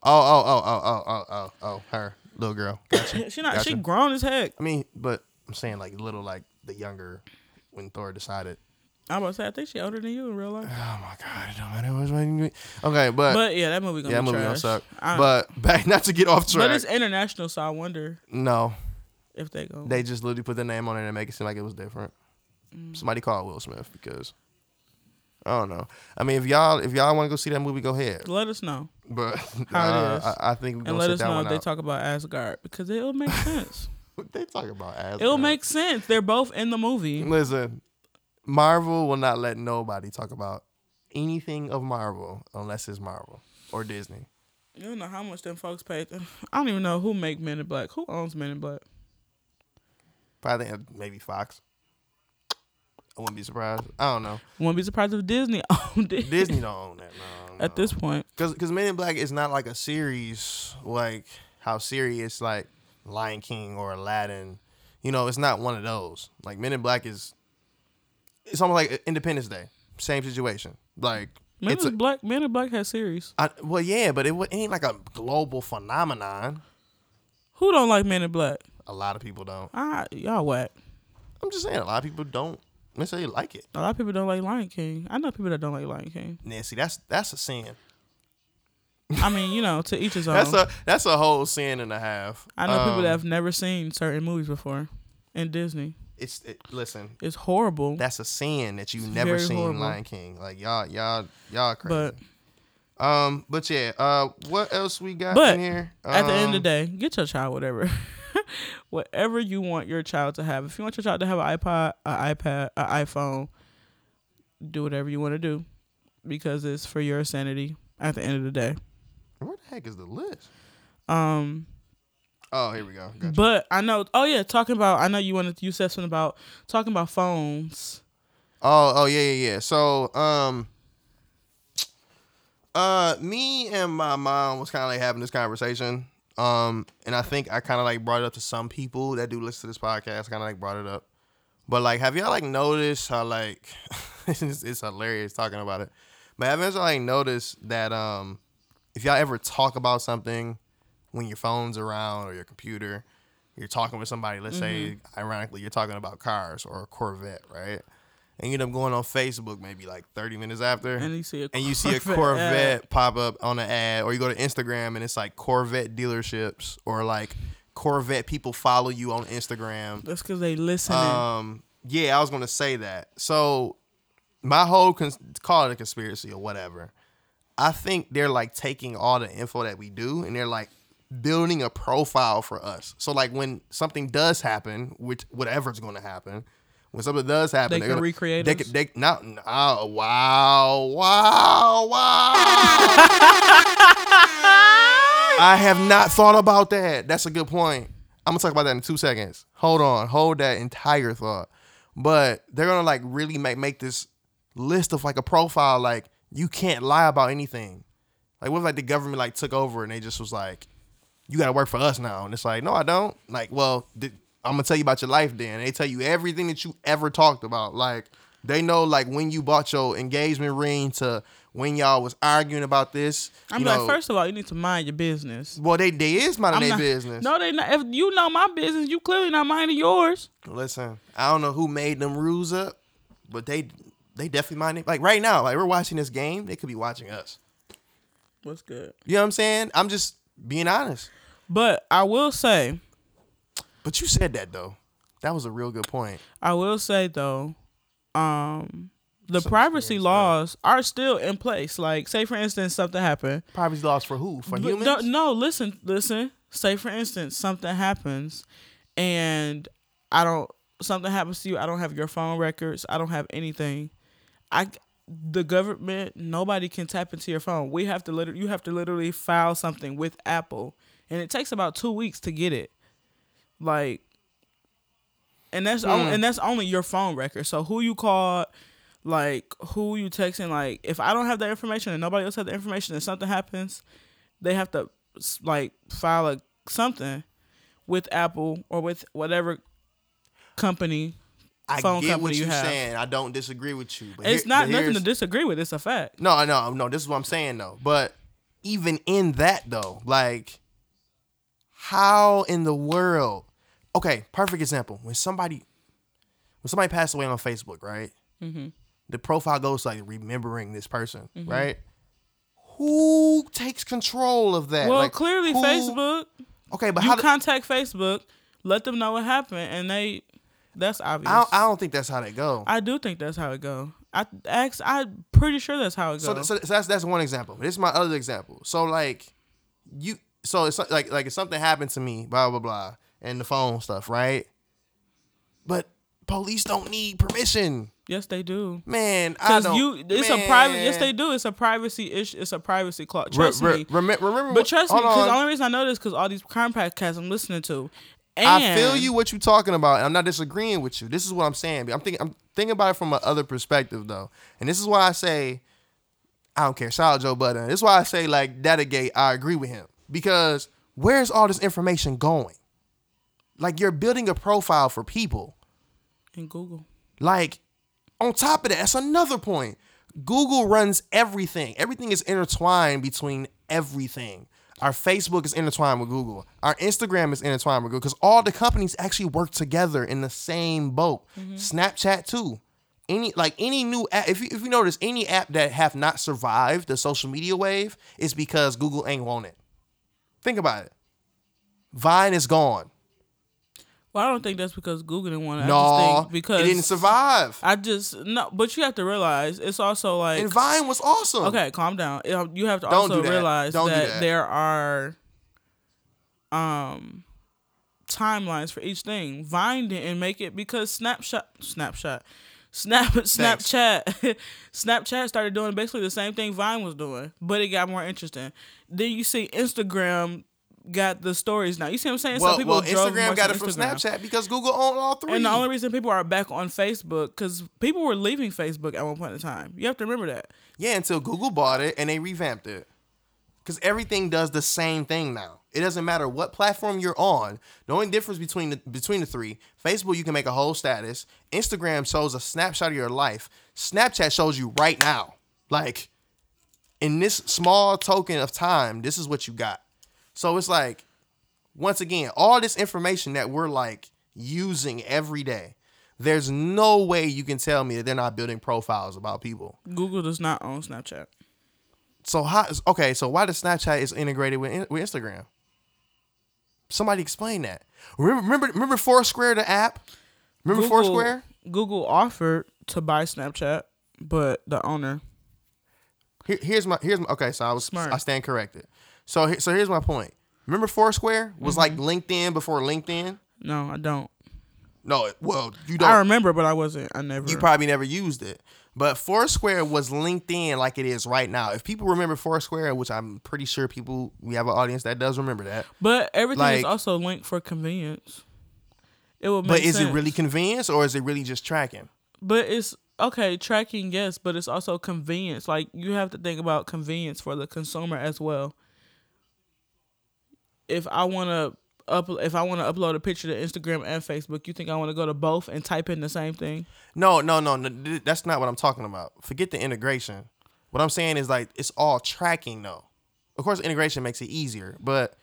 [SPEAKER 3] Oh, oh, oh, oh, oh, oh, oh, oh, her little girl. Gotcha.
[SPEAKER 9] She not. She grown as heck.
[SPEAKER 3] I mean, but I'm saying like little, like the younger when Thor decided.
[SPEAKER 9] I'm about to say I think she older than you in real life.
[SPEAKER 3] Oh my god, it don't matter what's waiting. me. Okay, but,
[SPEAKER 9] But yeah, that movie gonna
[SPEAKER 3] yeah, that
[SPEAKER 9] be
[SPEAKER 3] movie gonna suck.
[SPEAKER 9] I-
[SPEAKER 3] But back, not to get off track.
[SPEAKER 9] but it's international, so I wonder
[SPEAKER 3] no,
[SPEAKER 9] if they go.
[SPEAKER 3] they just literally put their name on it and make it seem like it was different.
[SPEAKER 9] Mm.
[SPEAKER 3] Somebody called Will Smith because I don't know. I mean, if y'all if y'all want to go see that movie, go ahead.
[SPEAKER 9] let us know
[SPEAKER 3] But
[SPEAKER 9] How it
[SPEAKER 3] uh,
[SPEAKER 9] is.
[SPEAKER 3] I, I think we're
[SPEAKER 9] and let us know if they
[SPEAKER 3] out.
[SPEAKER 9] talk about Asgard because it'll make sense.
[SPEAKER 3] They talk about Asgard.
[SPEAKER 9] It'll make sense. They're both in the movie.
[SPEAKER 3] Listen, Marvel will not let nobody talk about anything of Marvel unless it's Marvel or Disney.
[SPEAKER 9] You don't know how much them folks paid. I don't even know who make Men in Black. Who owns Men in Black?
[SPEAKER 3] Probably uh, maybe Fox. I wouldn't be surprised. I don't know.
[SPEAKER 9] Wouldn't be surprised if Disney owned it.
[SPEAKER 3] Disney don't own that. No,
[SPEAKER 9] At this point,
[SPEAKER 3] because because Men in Black is not like a series like how serious like Lion King or Aladdin. You know, it's not one of those. Like Men in Black is. It's almost like Independence Day. Same situation. Like
[SPEAKER 9] Men
[SPEAKER 3] it's
[SPEAKER 9] in
[SPEAKER 3] a,
[SPEAKER 9] Black. Men in Black has series.
[SPEAKER 3] I, well, yeah, but it wa- ain't like a global phenomenon.
[SPEAKER 9] Who don't like Men in Black?
[SPEAKER 3] A lot of people don't.
[SPEAKER 9] Ah, y'all whack.
[SPEAKER 3] I'm just saying, a lot of people don't necessarily like it.
[SPEAKER 9] A lot of people don't like Lion King. I know people that don't like Lion King.
[SPEAKER 3] Nancy, that's that's a sin.
[SPEAKER 9] I mean, you know, to each his own.
[SPEAKER 3] That's a that's a whole sin and a half.
[SPEAKER 9] I know people
[SPEAKER 3] Um,
[SPEAKER 9] that have never seen certain movies before in Disney.
[SPEAKER 3] It's it, listen.
[SPEAKER 9] It's horrible.
[SPEAKER 3] That's a sin that you
[SPEAKER 9] It's
[SPEAKER 3] never seen
[SPEAKER 9] horrible.
[SPEAKER 3] Lion King. Like y'all, y'all, y'all crazy.
[SPEAKER 9] But
[SPEAKER 3] um, but yeah. Uh, what else we got
[SPEAKER 9] but
[SPEAKER 3] in here?
[SPEAKER 9] at the end of the
[SPEAKER 3] Um,
[SPEAKER 9] day, get your child whatever, whatever you want your child to have. If you want your child to have an iPod, an iPad, an iPhone, do whatever you want to do, because it's for your sanity. At the end of the day,
[SPEAKER 3] where the heck is the list?
[SPEAKER 9] um.
[SPEAKER 3] Oh, here we go. Gotcha.
[SPEAKER 9] But I know. Oh yeah, talking about. I know you wanted. You said something about talking about phones.
[SPEAKER 3] Oh, oh yeah, yeah, yeah. So, um, uh, me and my mom was kind of like having this conversation. Um, and I think I kind of like brought it up to some people that do listen to this podcast. Kind of like brought it up, but like, have y'all like noticed how like it's, it's hilarious talking about it? But have y'all like noticed that um, if y'all ever talk about something when your phone's around or your computer, you're talking with somebody. Let's say, ironically, you're talking about cars or a Corvette, right? And you end up going on Facebook maybe like 30 minutes after,
[SPEAKER 9] And you see a
[SPEAKER 3] and you see a
[SPEAKER 9] Corvette ad.
[SPEAKER 3] pop up on an ad, or you go to Instagram and it's like Corvette dealerships or like Corvette people follow you on Instagram.
[SPEAKER 9] That's because they listen.
[SPEAKER 3] Um, yeah, I was gonna say that. So my whole cons- call it a conspiracy or whatever. I think they're like taking all the info that we do and they're like building a profile for us. So like when something does happen, which whatever's gonna happen, when something does happen,
[SPEAKER 9] They
[SPEAKER 3] they're
[SPEAKER 9] can
[SPEAKER 3] gonna,
[SPEAKER 9] recreate
[SPEAKER 3] They can, they not. Oh, wow, wow, wow. I have not thought about that. That's a good point. I'm gonna talk about that in two seconds. Hold on, hold that entire thought. But they're gonna like really make make this list of like a profile. Like you can't lie about anything. Like what if like the government like took over and they just was like, you gotta work for us now, and it's like, no, I don't. Like, well, th- I'm gonna tell you about your life. Then they tell you everything that you ever talked about. Like they know like when you bought your engagement ring to when y'all was arguing about this.
[SPEAKER 9] I'm
[SPEAKER 3] you
[SPEAKER 9] like,
[SPEAKER 3] know,
[SPEAKER 9] first of all, you need to mind your business.
[SPEAKER 3] well, they they is minding their business.
[SPEAKER 9] No, they not. If you know my business, you clearly not minding yours.
[SPEAKER 3] Listen, I don't know who made them rules up, but they they definitely mind it. Like right now, like we're watching this game, they could be watching us.
[SPEAKER 9] What's good?
[SPEAKER 3] You know what I'm saying? I'm just being honest.
[SPEAKER 9] But I will say,
[SPEAKER 3] But you said that though. That was a real good point.
[SPEAKER 9] I will say though, um, the privacy laws are still in place. Like, say for instance, something happened.
[SPEAKER 3] Privacy laws for who? For
[SPEAKER 9] But
[SPEAKER 3] humans?
[SPEAKER 9] No, no, listen, listen. Say for instance, something happens, and I don't. Something happens to you. I don't have your phone records. I don't have anything. I, the government, nobody can tap into your phone. We have to literally, you have to literally file something with Apple, and it takes about two weeks to get it. Like, and that's only, hmm. and that's only your phone record. So who you called, like who you texting, like if I don't have that information and nobody else has the information and something happens, they have to like file a something with Apple or with whatever company
[SPEAKER 3] I
[SPEAKER 9] phone
[SPEAKER 3] get
[SPEAKER 9] company
[SPEAKER 3] what
[SPEAKER 9] you
[SPEAKER 3] you're saying. I don't disagree with you. But
[SPEAKER 9] It's
[SPEAKER 3] here-
[SPEAKER 9] not
[SPEAKER 3] but
[SPEAKER 9] nothing to disagree with. It's a fact.
[SPEAKER 3] No, no, no. This is what I'm saying though. But even in that though, like, how in the world? Okay, perfect example. When somebody, when somebody passed away on Facebook, right?
[SPEAKER 9] Mm-hmm.
[SPEAKER 3] The profile goes like remembering this person, right? Who takes control of that?
[SPEAKER 9] Well,
[SPEAKER 3] Like,
[SPEAKER 9] clearly
[SPEAKER 3] who-
[SPEAKER 9] Facebook.
[SPEAKER 3] Okay, but
[SPEAKER 9] you
[SPEAKER 3] how?
[SPEAKER 9] contact Facebook, let them know what happened, and they. That's obvious.
[SPEAKER 3] I, don't, I don't think that's how they go.
[SPEAKER 9] I do think that's how it go. I ask. I'm pretty sure that's how it
[SPEAKER 3] So,
[SPEAKER 9] goes.
[SPEAKER 3] so, so that's that's one example. This is my other example. So like you so it's like like if something happened to me, blah blah blah, and the phone stuff, right? But police don't need permission.
[SPEAKER 9] yes, they do.
[SPEAKER 3] Man, I don't.
[SPEAKER 9] you, it's a private. Yes, they do. It's a privacy issue. It's a privacy clause. Trust
[SPEAKER 3] Re- re-
[SPEAKER 9] me.
[SPEAKER 3] remem- remember,
[SPEAKER 9] But trust me, because the only reason I know this because all these crime podcasts I'm listening to. And
[SPEAKER 3] I feel you what you're talking about. and I'm not disagreeing with you. This is what I'm saying. I'm thinking I'm thinking about it from a other perspective though. And this is why I say I don't care. Shout out Joe Budden. This is why I say like Datagate, I agree with him. Because where's all this information going? Like you're building a profile for people.
[SPEAKER 9] in Google.
[SPEAKER 3] Like, on top of that, that's another point. Google runs everything. Everything is intertwined between everything. Our Facebook is intertwined with Google. Our Instagram is intertwined with Google because all the companies actually work together in the same boat. Mm-hmm. Snapchat too. any like any new app if you, if you notice any app that have not survived the social media wave is because Google ain't want it. Think about it. Vine is gone.
[SPEAKER 9] Well, I don't think that's because Google didn't want it. I just
[SPEAKER 3] No,
[SPEAKER 9] think because
[SPEAKER 3] it didn't survive.
[SPEAKER 9] I just no, but you have to realize it's also like
[SPEAKER 3] And Vine was awesome.
[SPEAKER 9] Okay, calm down. You have to
[SPEAKER 3] Don't
[SPEAKER 9] also
[SPEAKER 3] do
[SPEAKER 9] realize that,
[SPEAKER 3] that.
[SPEAKER 9] there are um timelines for each thing. Vine didn't make it because Snapshot Snapshot Snap Snapchat Snapchat started doing basically the same thing Vine was doing, but it got more interesting. Then you see Instagram got the stories now. You see what I'm saying?
[SPEAKER 3] Well,
[SPEAKER 9] so people
[SPEAKER 3] well Instagram got it from
[SPEAKER 9] Instagram.
[SPEAKER 3] Snapchat because Google owned all three.
[SPEAKER 9] And the only reason people are back on Facebook because people were leaving Facebook at one point in time. You have to remember that.
[SPEAKER 3] Yeah, until Google bought it and they revamped it. Because everything does the same thing now. It doesn't matter what platform you're on. The only difference between the between the three, Facebook you can make a whole status. Instagram shows a snapshot of your life. Snapchat shows you right now. Like in this small token of time, this is what you got. So it's like, once again, all this information that we're like using every day. There's no way you can tell me that they're not building profiles about people.
[SPEAKER 9] Google does not own Snapchat.
[SPEAKER 3] So how? Okay, so why does Snapchat is integrated with with Instagram? Somebody explain that. Remember, remember, remember Foursquare, the app. Remember
[SPEAKER 9] Google,
[SPEAKER 3] Foursquare?
[SPEAKER 9] Google offered to buy Snapchat, but the owner.
[SPEAKER 3] Here, here's my here's my okay. So I was
[SPEAKER 9] Smart.
[SPEAKER 3] I stand corrected. So so here's my point. Remember Foursquare was mm-hmm. like LinkedIn before LinkedIn.
[SPEAKER 9] No, I don't.
[SPEAKER 3] No, well you don't.
[SPEAKER 9] I remember, but I wasn't. I never.
[SPEAKER 3] You probably never used it. But Foursquare was LinkedIn like it is right now. If people remember Foursquare, which I'm pretty sure people we have an audience that does remember that.
[SPEAKER 9] but everything is also linked for convenience. It would.
[SPEAKER 3] But is it really convenience or is it really just tracking?
[SPEAKER 9] But it's okay tracking, yes, but it's also convenience. Like you have to think about convenience for the consumer as well. If I want to up, if I want to upload a picture to Instagram and Facebook, you think I want to go to both and type in the same thing?
[SPEAKER 3] No, no, no, no. That's not what I'm talking about. Forget the integration. What I'm saying is like it's all tracking though. Of course, integration makes it easier, but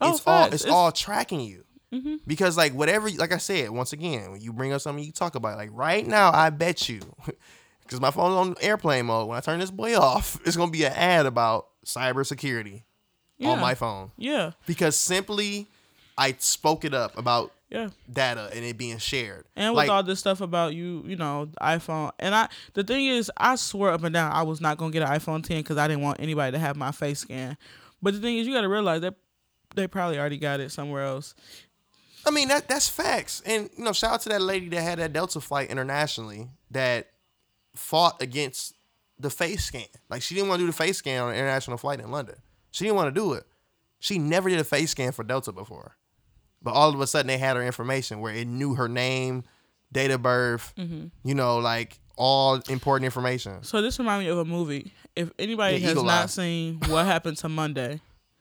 [SPEAKER 9] Oh,
[SPEAKER 3] it's all it's,
[SPEAKER 9] It's-
[SPEAKER 3] all tracking you. Mm-hmm. Because like whatever, like I said, once again, when you bring up something, you talk about it. Like right now, I bet you, because my phone's on airplane mode. When I turn this boy off, it's gonna be an ad about cybersecurity
[SPEAKER 9] Yeah.
[SPEAKER 3] on my phone.
[SPEAKER 9] Yeah,
[SPEAKER 3] Because simply, I spoke it up about
[SPEAKER 9] yeah.
[SPEAKER 3] data and it being shared.
[SPEAKER 9] And with
[SPEAKER 3] like,
[SPEAKER 9] all this stuff about you, you know, the iPhone. And I, the thing is, I swear up and down, I was not gonna get an iPhone 10 because I didn't want anybody to have my face scan. But the thing is, you got to realize that they probably already got it somewhere else.
[SPEAKER 3] I mean that that's facts. And you know, shout out to that lady that had that Delta flight internationally that fought against the face scan. Like she didn't want to do the face scan on an international flight in London. She didn't want to do it. She never did a face scan for Delta before. But all of a sudden they had her information where it knew her name, date of birth,
[SPEAKER 9] Mm-hmm.
[SPEAKER 3] you know, like all important information.
[SPEAKER 9] So this reminds me of a movie. If anybody
[SPEAKER 3] Yeah,
[SPEAKER 9] has not
[SPEAKER 3] Eye.
[SPEAKER 9] seen What Happened to Monday,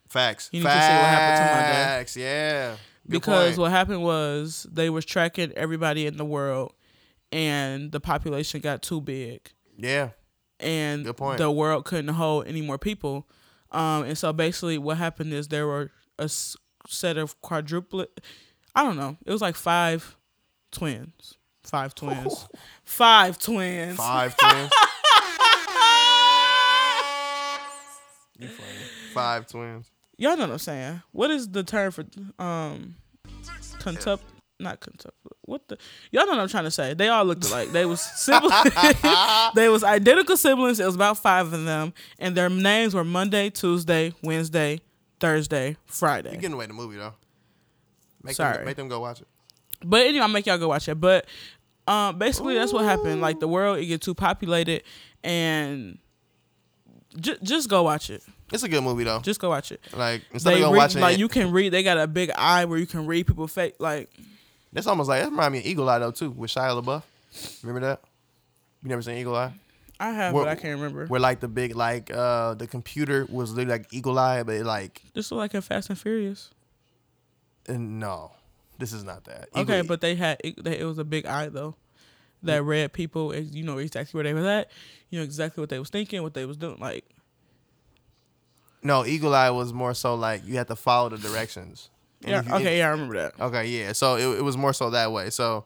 [SPEAKER 3] Facts.
[SPEAKER 9] You need to see what happened to Monday.
[SPEAKER 3] Facts, yeah. Good
[SPEAKER 9] because
[SPEAKER 3] point.
[SPEAKER 9] what happened was they was tracking everybody in the world, and the population got too big.
[SPEAKER 3] Yeah.
[SPEAKER 9] and the world couldn't hold any more people. Um, and so basically, what happened is there were a set of quadruplet. I don't know. It was like five twins. Five twins. Five twins.
[SPEAKER 3] Five twins. you funny. Five twins.
[SPEAKER 9] Y'all know what I'm saying. What is the term for um contup? Not contup. What the? Y'all know what I'm trying to say. They all looked alike. They was siblings. they was identical siblings. It was about five of them, and their names were Monday, Tuesday, Wednesday, Thursday, Friday.
[SPEAKER 3] You giving away the movie though. Make
[SPEAKER 9] Sorry.
[SPEAKER 3] Them, make them go watch it.
[SPEAKER 9] But anyway, I'll make y'all go watch it. But um, basically, that's what happened. Like the world, it get too populated, and j- just go watch it.
[SPEAKER 3] It's a good movie though.
[SPEAKER 9] Just go watch it.
[SPEAKER 3] like instead
[SPEAKER 9] They
[SPEAKER 3] of going watching
[SPEAKER 9] like
[SPEAKER 3] it,
[SPEAKER 9] you can read. They got a big eye where you can read people face. Like
[SPEAKER 3] that's almost like that remind me of Eagle Eye though too with Shia LaBeouf. Remember that? You never seen Eagle Eye?
[SPEAKER 9] I have,
[SPEAKER 3] Where-
[SPEAKER 9] but I can't remember.
[SPEAKER 3] Where like the big like uh the computer was literally like Eagle Eye, but it like
[SPEAKER 9] This was like a Fast and Furious.
[SPEAKER 3] uh, no, this is not that.
[SPEAKER 9] Okay,
[SPEAKER 3] Eagle-
[SPEAKER 9] but they had it, it was a big eye though. That read people, and you know exactly where they was at. You know exactly what they was thinking, what they was doing. Like
[SPEAKER 3] no, Eagle Eye was more so like you had to follow the directions.
[SPEAKER 9] Yeah,
[SPEAKER 3] if
[SPEAKER 9] okay, yeah, I remember that.
[SPEAKER 3] Okay, yeah. So it, it was more so that way. So,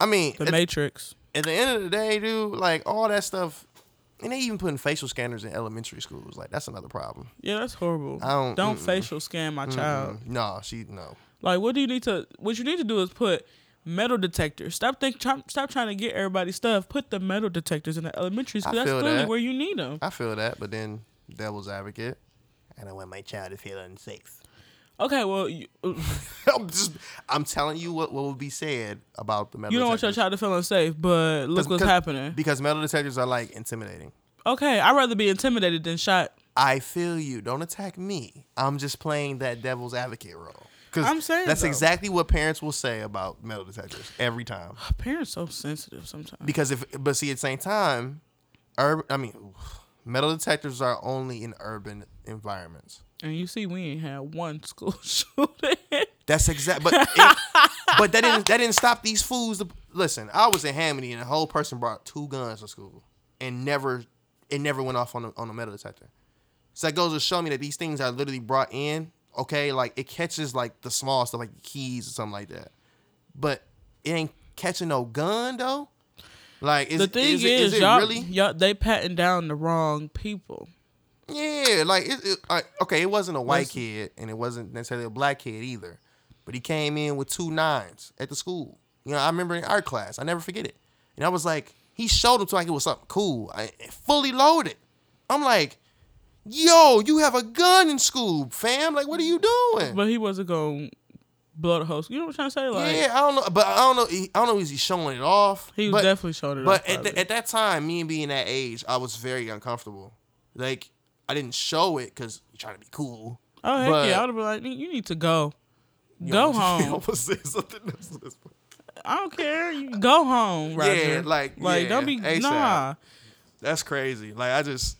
[SPEAKER 3] I mean,
[SPEAKER 9] The
[SPEAKER 3] it-
[SPEAKER 9] Matrix.
[SPEAKER 3] at the end of the day, dude, like all that stuff, and they even putting facial scanners in elementary schools. Like that's another problem.
[SPEAKER 9] Yeah, that's horrible.
[SPEAKER 3] I don't-
[SPEAKER 9] don't
[SPEAKER 3] mm-mm.
[SPEAKER 9] facial scan my child.
[SPEAKER 3] Mm-mm. No, she no.
[SPEAKER 9] Like, what do you need to? What you need to do is put metal detectors. Stop think. Try, stop trying to get everybody's stuff. Put the metal detectors in the elementary school. That's clearly
[SPEAKER 3] that.
[SPEAKER 9] where you need them.
[SPEAKER 3] I feel that, but then devil's advocate. And I don't want my child to feel unsafe.
[SPEAKER 9] Okay, well, you, uh,
[SPEAKER 3] I'm just, I'm telling you what, what will be said about the metal. Detectors.
[SPEAKER 9] You don't want your
[SPEAKER 3] detectors.
[SPEAKER 9] child to feel unsafe, but look what's happening.
[SPEAKER 3] because metal detectors are like intimidating.
[SPEAKER 9] Okay, I'd rather be intimidated than shot.
[SPEAKER 3] I feel you. Don't attack me. I'm just playing that devil's advocate role. 'Cause
[SPEAKER 9] I'm saying,
[SPEAKER 3] that's
[SPEAKER 9] though.
[SPEAKER 3] exactly what parents will say about metal detectors every time.
[SPEAKER 9] Parents are so sensitive sometimes.
[SPEAKER 3] Because if, but see, at the same time, urban. I mean, metal detectors are only in urban environments.
[SPEAKER 9] And you see, we ain't had one school shooting.
[SPEAKER 3] That's exact. But it, but that didn't that didn't stop these fools. To, listen, I was in Hamilton and a whole person brought two guns to school and never it never went off on the, on a metal detector. So that goes to show me that these things are literally brought in. Okay, like it catches like the small stuff like keys or something like that, but it ain't catching no gun though. Like is,
[SPEAKER 9] the thing
[SPEAKER 3] is,
[SPEAKER 9] is,
[SPEAKER 3] is it
[SPEAKER 9] y'all,
[SPEAKER 3] really?
[SPEAKER 9] y'all, they patting down the wrong people.
[SPEAKER 3] Yeah, like it, it like, okay, it wasn't a white
[SPEAKER 9] Listen.
[SPEAKER 3] kid and it wasn't necessarily a black kid either, but he came in with two nines at the school. You know, I remember in art class, I never forget it, and I was like, he showed him to like it was something cool, I, fully loaded. I'm like, yo, you have a gun in school, fam. Like, what are you doing?
[SPEAKER 9] But he wasn't going blow the host. You know what I'm trying to say? Like,
[SPEAKER 3] yeah, I don't know, but I don't know. I don't know. Is he showing it off?
[SPEAKER 9] He was
[SPEAKER 3] But-
[SPEAKER 9] definitely showing it
[SPEAKER 3] But
[SPEAKER 9] off,
[SPEAKER 3] at, the, at that time, me and being that age, I was very uncomfortable. Like I didn't show it because you're trying to be cool.
[SPEAKER 9] oh, heck
[SPEAKER 3] but-
[SPEAKER 9] yeah. I would have been like, you need to go. Go home.
[SPEAKER 3] almost said something else at this point.
[SPEAKER 9] I don't care. You go home, Roger.
[SPEAKER 3] Yeah, like
[SPEAKER 9] like
[SPEAKER 3] yeah,
[SPEAKER 9] don't be
[SPEAKER 3] ASAP.
[SPEAKER 9] nah.
[SPEAKER 3] That's crazy. Like I just,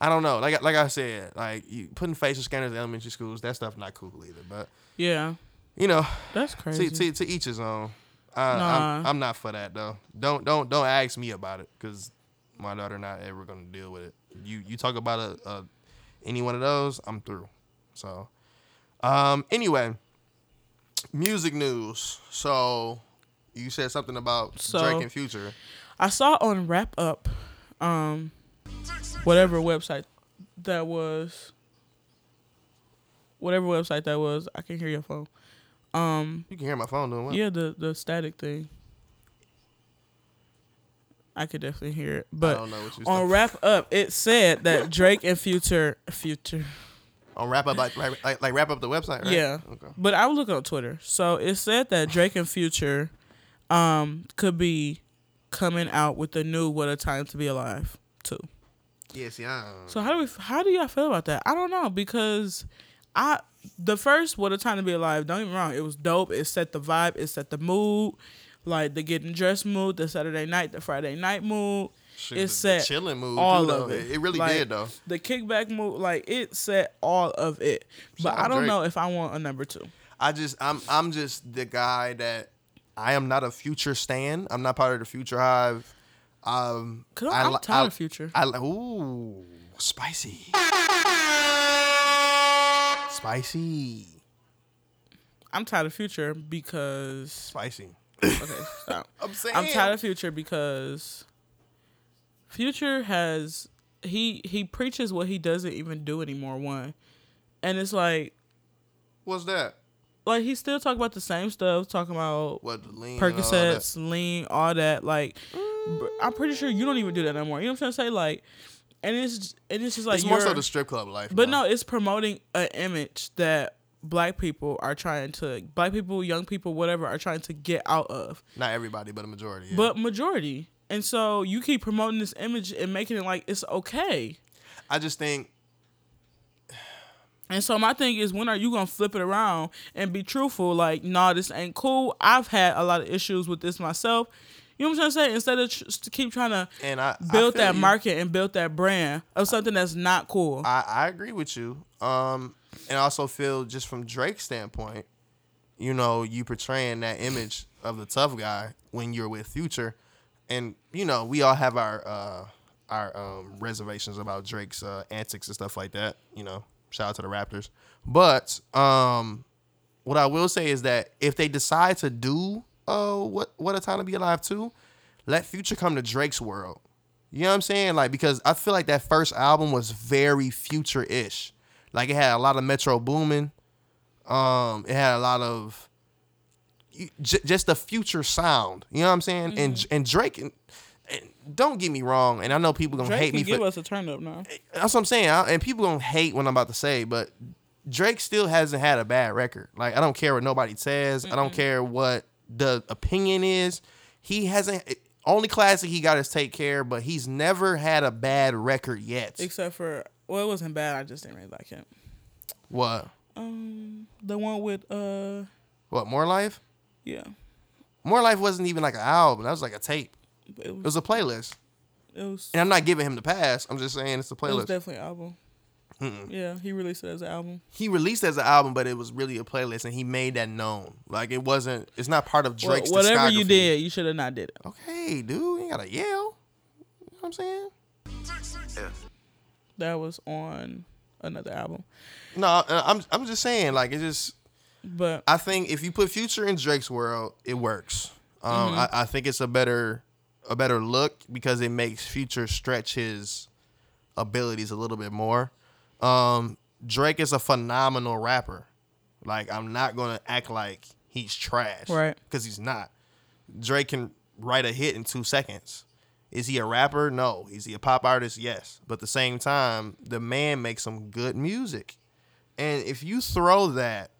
[SPEAKER 3] I don't know. Like like I said, like you putting facial scanners in elementary schools, that stuff not cool either. But
[SPEAKER 9] Yeah,
[SPEAKER 3] you know,
[SPEAKER 9] that's crazy.
[SPEAKER 3] to, to, to each his own. I, I'm,
[SPEAKER 9] Nah.
[SPEAKER 3] I'm not for that though. Don't don't don't ask me about it because my daughter not ever gonna deal with it. You you talk about a, a any one of those, I'm through. So, um, anyway, music news. So you said something about
[SPEAKER 9] So-
[SPEAKER 3] Drake and Future.
[SPEAKER 9] I saw on Rap-Up, um, whatever website that was, whatever website that was. I can hear your phone. Um,
[SPEAKER 3] You can hear my phone doing what?
[SPEAKER 9] yeah, the the static thing. I could definitely hear it, but
[SPEAKER 3] don't know what you
[SPEAKER 9] on
[SPEAKER 3] said.
[SPEAKER 9] Rap-Up, it said that Drake and Future, Future,
[SPEAKER 3] On Rap-Up like, like like Rap-Up the website, right?
[SPEAKER 9] Yeah.
[SPEAKER 3] Okay.
[SPEAKER 9] But I was looking on Twitter. So it said that Drake and Future um could be coming out with the new What a Time to Be Alive too.
[SPEAKER 3] Yes, yeah.
[SPEAKER 9] So how do we how do y'all feel about that? I don't know because I the first What a Time to Be Alive, don't get me wrong, it was dope. It set the vibe, it set the mood, like the getting dressed mood, the Saturday night, the Friday night mood.
[SPEAKER 3] Shoot,
[SPEAKER 9] it set
[SPEAKER 3] chilling mood,
[SPEAKER 9] all
[SPEAKER 3] too,
[SPEAKER 9] of it.
[SPEAKER 3] It really
[SPEAKER 9] Like,
[SPEAKER 3] did, though.
[SPEAKER 9] The kickback mood, like it set all of it. But I don't
[SPEAKER 3] Drake.
[SPEAKER 9] know if I want a number two.
[SPEAKER 3] I just I'm I'm just the guy that I am not a future stan. I'm not part of the future hive. Um,
[SPEAKER 9] Cause
[SPEAKER 3] I
[SPEAKER 9] I'm
[SPEAKER 3] li-
[SPEAKER 9] tired
[SPEAKER 3] I-
[SPEAKER 9] of Future.
[SPEAKER 3] I ooh spicy, spicy,
[SPEAKER 9] I'm tired of Future because
[SPEAKER 3] spicy.
[SPEAKER 9] Okay, stop.
[SPEAKER 3] I'm saying
[SPEAKER 9] I'm tired of Future because Future has he he preaches what he doesn't even do anymore. One, and it's like
[SPEAKER 3] What's that?
[SPEAKER 9] like he still talk about the same stuff, talking about
[SPEAKER 3] What the lean? and all?
[SPEAKER 9] Percocets, lean, all that. Like, br- I'm pretty sure you don't even do that anymore. You know what I'm trying to say? Like, and it's and it's just like
[SPEAKER 3] it's more so the strip club life.
[SPEAKER 9] But
[SPEAKER 3] now.
[SPEAKER 9] no, it's promoting an image that black people are trying to black people, young people, whatever, are trying to get out of.
[SPEAKER 3] not everybody, but a majority. Yeah.
[SPEAKER 9] But majority. And so you keep promoting this image and making it like it's okay.
[SPEAKER 3] I just think
[SPEAKER 9] And so my thing is, when are you gonna flip it around and be truthful? Like, nah, this ain't cool. I've had a lot of issues with this myself. You know what I'm trying to say? Instead of tr- keep trying to
[SPEAKER 3] and I I
[SPEAKER 9] build
[SPEAKER 3] feel
[SPEAKER 9] that
[SPEAKER 3] you.
[SPEAKER 9] market and build that brand of something that's not cool.
[SPEAKER 3] I, I agree with you. Um, and I also feel just from Drake's standpoint, you know, you portraying that image of the tough guy when you're with Future, and you know, we all have our uh, our um, reservations about Drake's uh, antics and stuff like that. You know, shout out to the Raptors. But um, what I will say is that if they decide to do uh, what what a time to be alive too, let Future come to Drake's world. You know what I'm saying? Like because I feel like that first album was very future ish. Like it had a lot of Metro Boomin. Um, it had a lot of j- just the future sound. You know what I'm saying?
[SPEAKER 9] Mm-hmm.
[SPEAKER 3] And and Drake. And, and don't get me wrong, and I know people gonna
[SPEAKER 9] Drake
[SPEAKER 3] hate me
[SPEAKER 9] give
[SPEAKER 3] for
[SPEAKER 9] us a turn up now.
[SPEAKER 3] that's what I'm saying. I, and people gonna hate what I'm about to say, but Drake still hasn't had a bad record. Like I don't care what nobody says. I don't care what the opinion is. He hasn't. Only classic he got is Take Care, but he's never had a bad record yet.
[SPEAKER 9] Except for well, it wasn't bad. I just didn't really like him.
[SPEAKER 3] What?
[SPEAKER 9] Um, the one with uh,
[SPEAKER 3] What? More Life?
[SPEAKER 9] yeah,
[SPEAKER 3] More Life wasn't even like an album. That was like a tape.
[SPEAKER 9] it
[SPEAKER 3] It
[SPEAKER 9] was
[SPEAKER 3] was a playlist.
[SPEAKER 9] it was,
[SPEAKER 3] And I'm not giving him the pass. I'm just saying it's a
[SPEAKER 9] it was
[SPEAKER 3] playlist.
[SPEAKER 9] definitely an album. Yeah, he released it as an album.
[SPEAKER 3] he released it as an album, but it was really a playlist, and he made that known. Like it wasn't. It's not part of
[SPEAKER 9] Well, whatever you did, you should have not did it.
[SPEAKER 3] Okay, dude, you gotta yell. You know what I'm saying?
[SPEAKER 9] That was on another album.
[SPEAKER 3] No, I'm I'm just saying, like it just.
[SPEAKER 9] But
[SPEAKER 3] I think if you put Future in Drake's world, it works. Um, I, I think it's a better a better look because it makes Future stretch his abilities a little bit more. Um, Drake is a phenomenal rapper. Like I'm not gonna act like he's trash,
[SPEAKER 9] Right.
[SPEAKER 3] Because he's not. Drake can write a hit in two seconds. Is he a rapper? No. Is he a pop artist? Yes. But at the same time, the man makes some good music. And if you throw that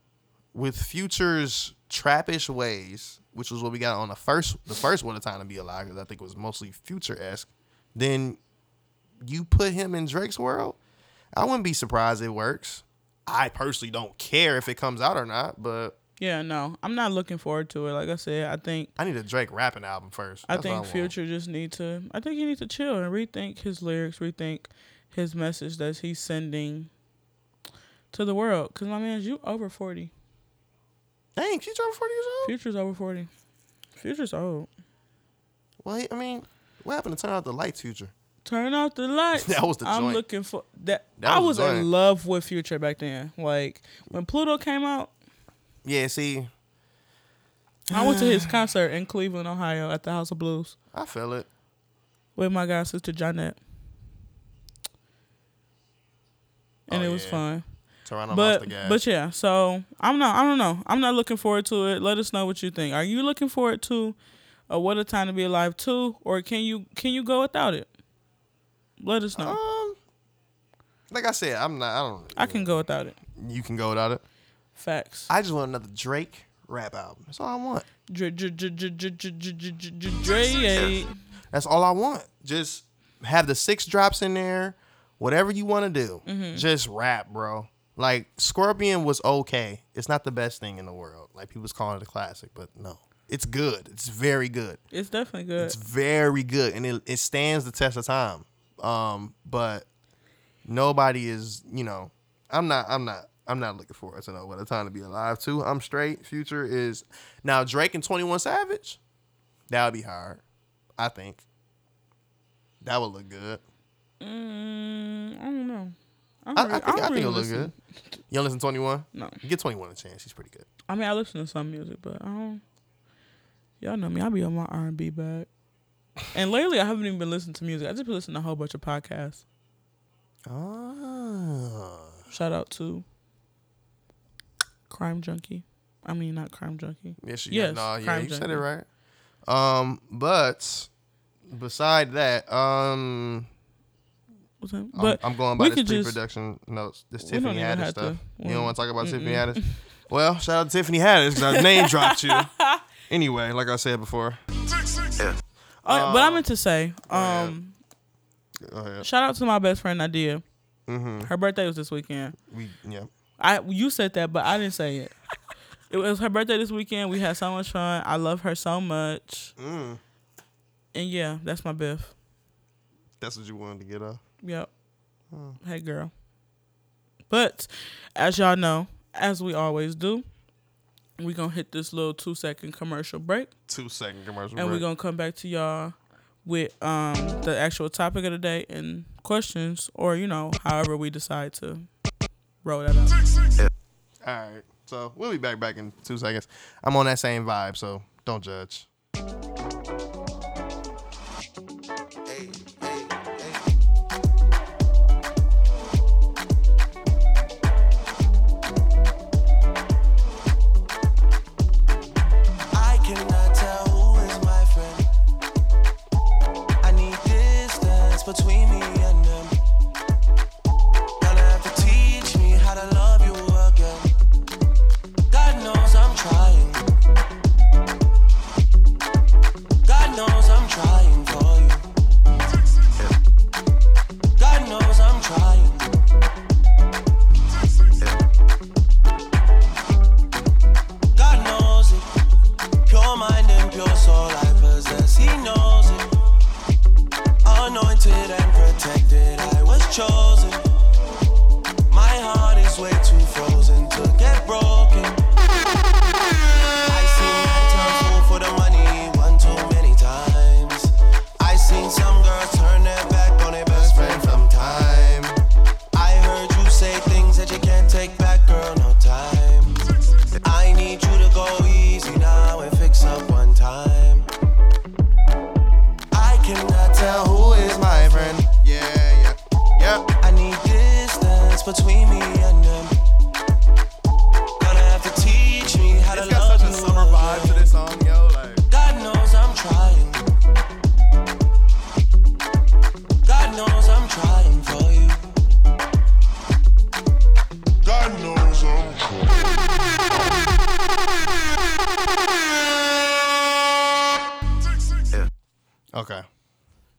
[SPEAKER 3] with Future's trappish ways, which was what we got on the first the first one of time to be alive, because I think it was mostly future esque, then you put him in Drake's world, I wouldn't be surprised it works. I personally don't care if it comes out or not, but
[SPEAKER 9] yeah, no, I'm not looking forward to it. Like I said, I think
[SPEAKER 3] I need a Drake rapping album first.
[SPEAKER 9] I
[SPEAKER 3] That's what
[SPEAKER 9] think
[SPEAKER 3] want.
[SPEAKER 9] Future just need to. I think he needs to chill and rethink his lyrics, rethink his message that he's sending to the world. Cause my man, you over forty.
[SPEAKER 3] Dang, Future over 40 years old?
[SPEAKER 9] Future's over forty. Future's old.
[SPEAKER 3] Well, I mean, what happened to turn out the lights, Future?
[SPEAKER 9] Turn off the lights.
[SPEAKER 3] That was the joint.
[SPEAKER 9] I'm
[SPEAKER 3] joint.
[SPEAKER 9] looking for that.
[SPEAKER 3] That
[SPEAKER 9] I
[SPEAKER 3] was
[SPEAKER 9] was
[SPEAKER 3] the joint.
[SPEAKER 9] in love with Future back then. Like when Pluto came out,
[SPEAKER 3] Yeah, see,
[SPEAKER 9] I went to his concert in Cleveland, Ohio, at the House of Blues
[SPEAKER 3] I feel it.
[SPEAKER 9] with my god sister Jonette, and
[SPEAKER 3] Oh,
[SPEAKER 9] it was
[SPEAKER 3] yeah.
[SPEAKER 9] fun.
[SPEAKER 3] Toronto lost
[SPEAKER 9] but
[SPEAKER 3] the gas.
[SPEAKER 9] but yeah, so I'm not. I don't know. I'm not looking forward to it. Let us know what you think. Are you looking forward to a What a Time to Be Alive too, or can you can you go without it? Let us know.
[SPEAKER 3] um, like I said, I'm not. I don't.
[SPEAKER 9] I can go without it.
[SPEAKER 3] You can go without it.
[SPEAKER 9] Facts.
[SPEAKER 3] I just want another Drake rap album. That's all I want.
[SPEAKER 9] Drake.
[SPEAKER 3] That's all I want. Just have the six drops in there. Whatever you want to do, just rap, bro. Like Scorpion was okay. It's not the best thing in the world. Like people's calling it a classic, but no, it's good. It's very good.
[SPEAKER 9] It's definitely good.
[SPEAKER 3] It's very good, and it, it stands the test of time. Um, but nobody is, you know, I'm not, I'm not, I'm not looking forward to know what a time to be alive too. I'm straight. Future is now Drake and Twenty One Savage. That would be hard. I think that would look good.
[SPEAKER 9] Mm, I don't know. I,
[SPEAKER 3] I,
[SPEAKER 9] don't
[SPEAKER 3] I
[SPEAKER 9] really-
[SPEAKER 3] think, I
[SPEAKER 9] don't
[SPEAKER 3] think it'll look good. You don't listen to Twenty One?
[SPEAKER 9] No.
[SPEAKER 3] Get Twenty One a chance. She's pretty good.
[SPEAKER 9] I mean, I listen to some music, but I don't. Y'all know me. I be on my R and B bag. And lately, I haven't even been listening to music. I just been listening to a whole bunch of podcasts.
[SPEAKER 3] Ah.
[SPEAKER 9] Shout out to Crime Junkie. I mean, not Crime Junkie.
[SPEAKER 3] Yes, you
[SPEAKER 9] Yes,
[SPEAKER 3] no, yeah,
[SPEAKER 9] Crime
[SPEAKER 3] you said it right. Um, but beside that, um,
[SPEAKER 9] What's that?
[SPEAKER 3] I'm,
[SPEAKER 9] But
[SPEAKER 3] I'm going by
[SPEAKER 9] we
[SPEAKER 3] this pre-production notes. This Tiffany
[SPEAKER 9] even
[SPEAKER 3] Haddish stuff.
[SPEAKER 9] to-
[SPEAKER 3] You don't want to talk about
[SPEAKER 9] Mm-mm.
[SPEAKER 3] Tiffany Haddish? Well, shout out to Tiffany Haddish because I name dropped you. Anyway, like I said before,
[SPEAKER 9] Oh, but I meant to say,
[SPEAKER 3] ahead.
[SPEAKER 9] um,
[SPEAKER 3] go ahead.
[SPEAKER 9] shout out to my best friend Nadia.
[SPEAKER 3] Mm-hmm.
[SPEAKER 9] Her birthday was this weekend.
[SPEAKER 3] We yeah.
[SPEAKER 9] I you said that, but I didn't say it. It was her birthday this weekend. We had so much fun. I love her so much.
[SPEAKER 3] Mm.
[SPEAKER 9] And yeah, that's my biff.
[SPEAKER 3] That's what you wanted to get off.
[SPEAKER 9] Yep. Hey girl. But as y'all know, as we always do, we gonna hit this little two second commercial break.
[SPEAKER 3] Two second commercial. Break.
[SPEAKER 9] And we're gonna come back to y'all with um the actual topic of the day and questions or you know however we decide to roll that out
[SPEAKER 3] All right. So we'll be back back in two seconds. I'm on that same vibe, so don't judge.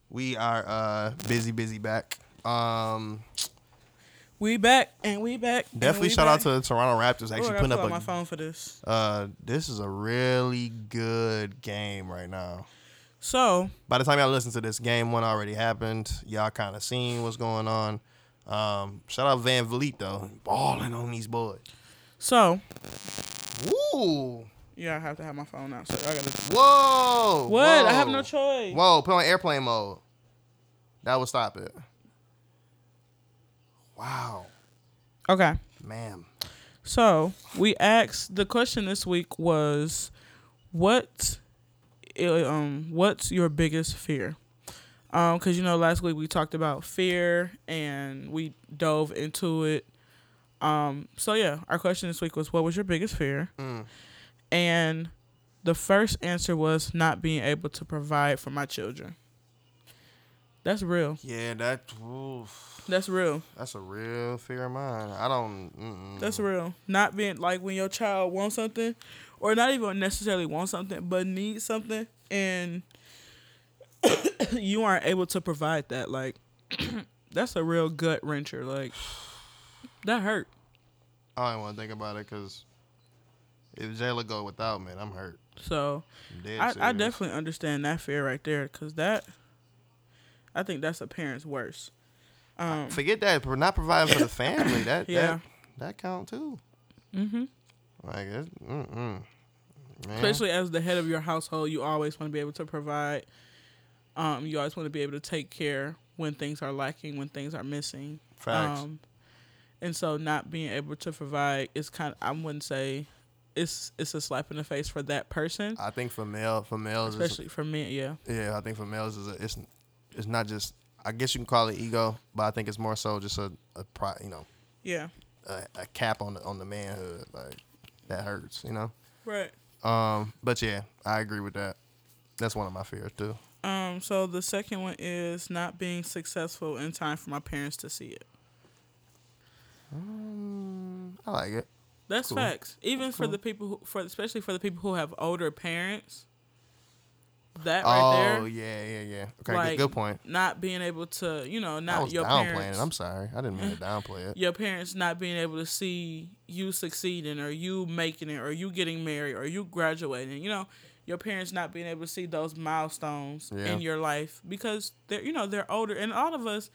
[SPEAKER 3] We are uh busy, busy back. Um,
[SPEAKER 9] We back and we back. and
[SPEAKER 3] definitely
[SPEAKER 9] we
[SPEAKER 3] shout out
[SPEAKER 9] back.
[SPEAKER 3] to the Toronto Raptors
[SPEAKER 9] Ooh, I
[SPEAKER 3] actually
[SPEAKER 9] gotta
[SPEAKER 3] putting
[SPEAKER 9] pull
[SPEAKER 3] up
[SPEAKER 9] out my
[SPEAKER 3] a.
[SPEAKER 9] phone for this.
[SPEAKER 3] Uh, this is a really good game right now.
[SPEAKER 9] So
[SPEAKER 3] By the time y'all listen to this, game one already happened. Y'all kind of seen what's going on. Um, shout out VanVleet though, balling on these boys.
[SPEAKER 9] so
[SPEAKER 3] Woo!
[SPEAKER 9] Yeah, I have to have my phone out. So I gotta.
[SPEAKER 3] Whoa!
[SPEAKER 9] What? I have no choice.
[SPEAKER 3] Whoa! Put on airplane mode. That would stop it. Wow,
[SPEAKER 9] Okay.
[SPEAKER 3] ma'am.
[SPEAKER 9] So we asked the question this week was, what, um, what's your biggest fear? Um, because you know last week we talked about fear and we dove into it. Um, so yeah, our question this week was, what was your biggest fear? And the first answer was not being able to provide for my children. That's real.
[SPEAKER 3] Yeah, that. Oof,
[SPEAKER 9] That's real.
[SPEAKER 3] that's a real fear of mine. I don't. Mm-mm.
[SPEAKER 9] That's real. Not being like when your child wants something, or not even necessarily want something, but needs something, and you aren't able to provide that. Like, that's a real gut wrencher. Like, that hurt.
[SPEAKER 3] I don't want to think about it because if Jayla go without me, I'm hurt.
[SPEAKER 9] So,
[SPEAKER 3] I'm
[SPEAKER 9] I, I definitely understand that fear right there, cause that, I think that's a parent's worst. Um,
[SPEAKER 3] forget that. For not providing for the family, that
[SPEAKER 9] Yeah.
[SPEAKER 3] that that count too.
[SPEAKER 9] hmm
[SPEAKER 3] Like, it's, mm-mm. Man.
[SPEAKER 9] especially as the head of your household, you always want to be able to provide. Um, you always want to be able to take care when things are lacking, when things are missing.
[SPEAKER 3] Facts.
[SPEAKER 9] Um, and so not being able to provide is kind of I wouldn't say it's it's a slap in the face for that person,
[SPEAKER 3] I think for male, for males,
[SPEAKER 9] especially for me. Yeah,
[SPEAKER 3] yeah, I think for males is a, it's it's not just. I guess you can call it ego, but I think it's more so just a a you know
[SPEAKER 9] yeah,
[SPEAKER 3] a, a cap on the on the manhood like that hurts, you know.
[SPEAKER 9] right.
[SPEAKER 3] Um, but yeah, I agree with that. That's one of my fears too.
[SPEAKER 9] Um, so the second one is not being successful in time for my parents to see it.
[SPEAKER 3] Um, I like it.
[SPEAKER 9] That's
[SPEAKER 3] Cool.
[SPEAKER 9] facts. Even for
[SPEAKER 3] Cool.
[SPEAKER 9] the people who, for especially for the people who have older parents. That
[SPEAKER 3] oh
[SPEAKER 9] right there.
[SPEAKER 3] Oh, yeah, yeah, yeah. Okay,
[SPEAKER 9] like,
[SPEAKER 3] good, good point.
[SPEAKER 9] Not being able to, you know,
[SPEAKER 3] I
[SPEAKER 9] not
[SPEAKER 3] was
[SPEAKER 9] your
[SPEAKER 3] downplaying
[SPEAKER 9] parents.
[SPEAKER 3] it. I'm sorry. I didn't mean to downplay it.
[SPEAKER 9] your parents not being able to see you succeeding or you making it or you getting married or you graduating. You know, your parents not being able to see those milestones
[SPEAKER 3] Yeah.
[SPEAKER 9] in your life because they're you know they're older and all of us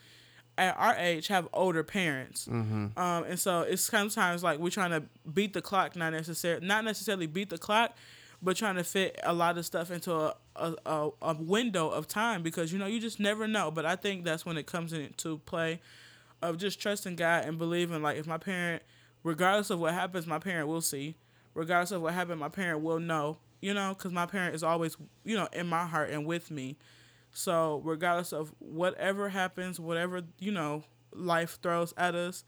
[SPEAKER 9] at our age have older parents.
[SPEAKER 3] Mm-hmm.
[SPEAKER 9] Um, and so it's sometimes like we're trying to beat the clock, not necessarily not necessarily beat the clock, but trying to fit a lot of stuff into a, a, a, a window of time because you know you just never know. But I think that's when it comes into play of just trusting God and believing like if my parent, regardless of what happens, my parent will see. Regardless of what happened, my parent will know. You know, because my parent is always you know in my heart and with me. So regardless of whatever happens, whatever you know life throws at us,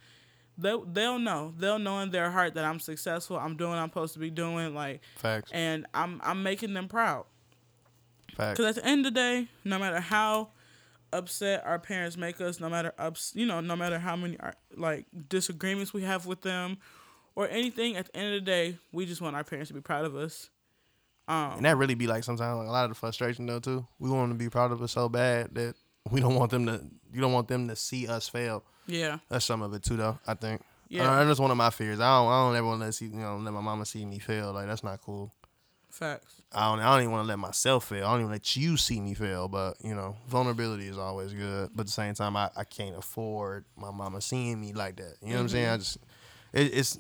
[SPEAKER 9] they'll they'll know. They'll know in their heart that I'm successful. I'm doing what I'm supposed to be doing. Like,
[SPEAKER 3] Facts.
[SPEAKER 9] and I'm I'm making them proud.
[SPEAKER 3] Facts.
[SPEAKER 9] Because at the end of the day, no matter how upset our parents make us, no matter ups, you know, no matter how many ar- like disagreements we have with them, or anything. At the end of the day, we just want our parents to be proud of us.
[SPEAKER 3] Um, and that really be like sometimes like a lot of the frustration though too. We want to be proud of us so bad that we don't want them to. You don't want them to see us fail.
[SPEAKER 9] Yeah,
[SPEAKER 3] That's some of it too, though. I think.
[SPEAKER 9] Yeah.
[SPEAKER 3] Yeah. That's one of my fears. I don't. I don't ever want to see. You know, let my mama see me fail. Like that's not cool.
[SPEAKER 9] facts.
[SPEAKER 3] I don't. I don't even want to let myself fail. I don't even let you see me fail. But you know, vulnerability is always good. But at the same time, I, I can't afford my mama seeing me like that. You know what I'm mm-hmm. saying? I just. It, it's.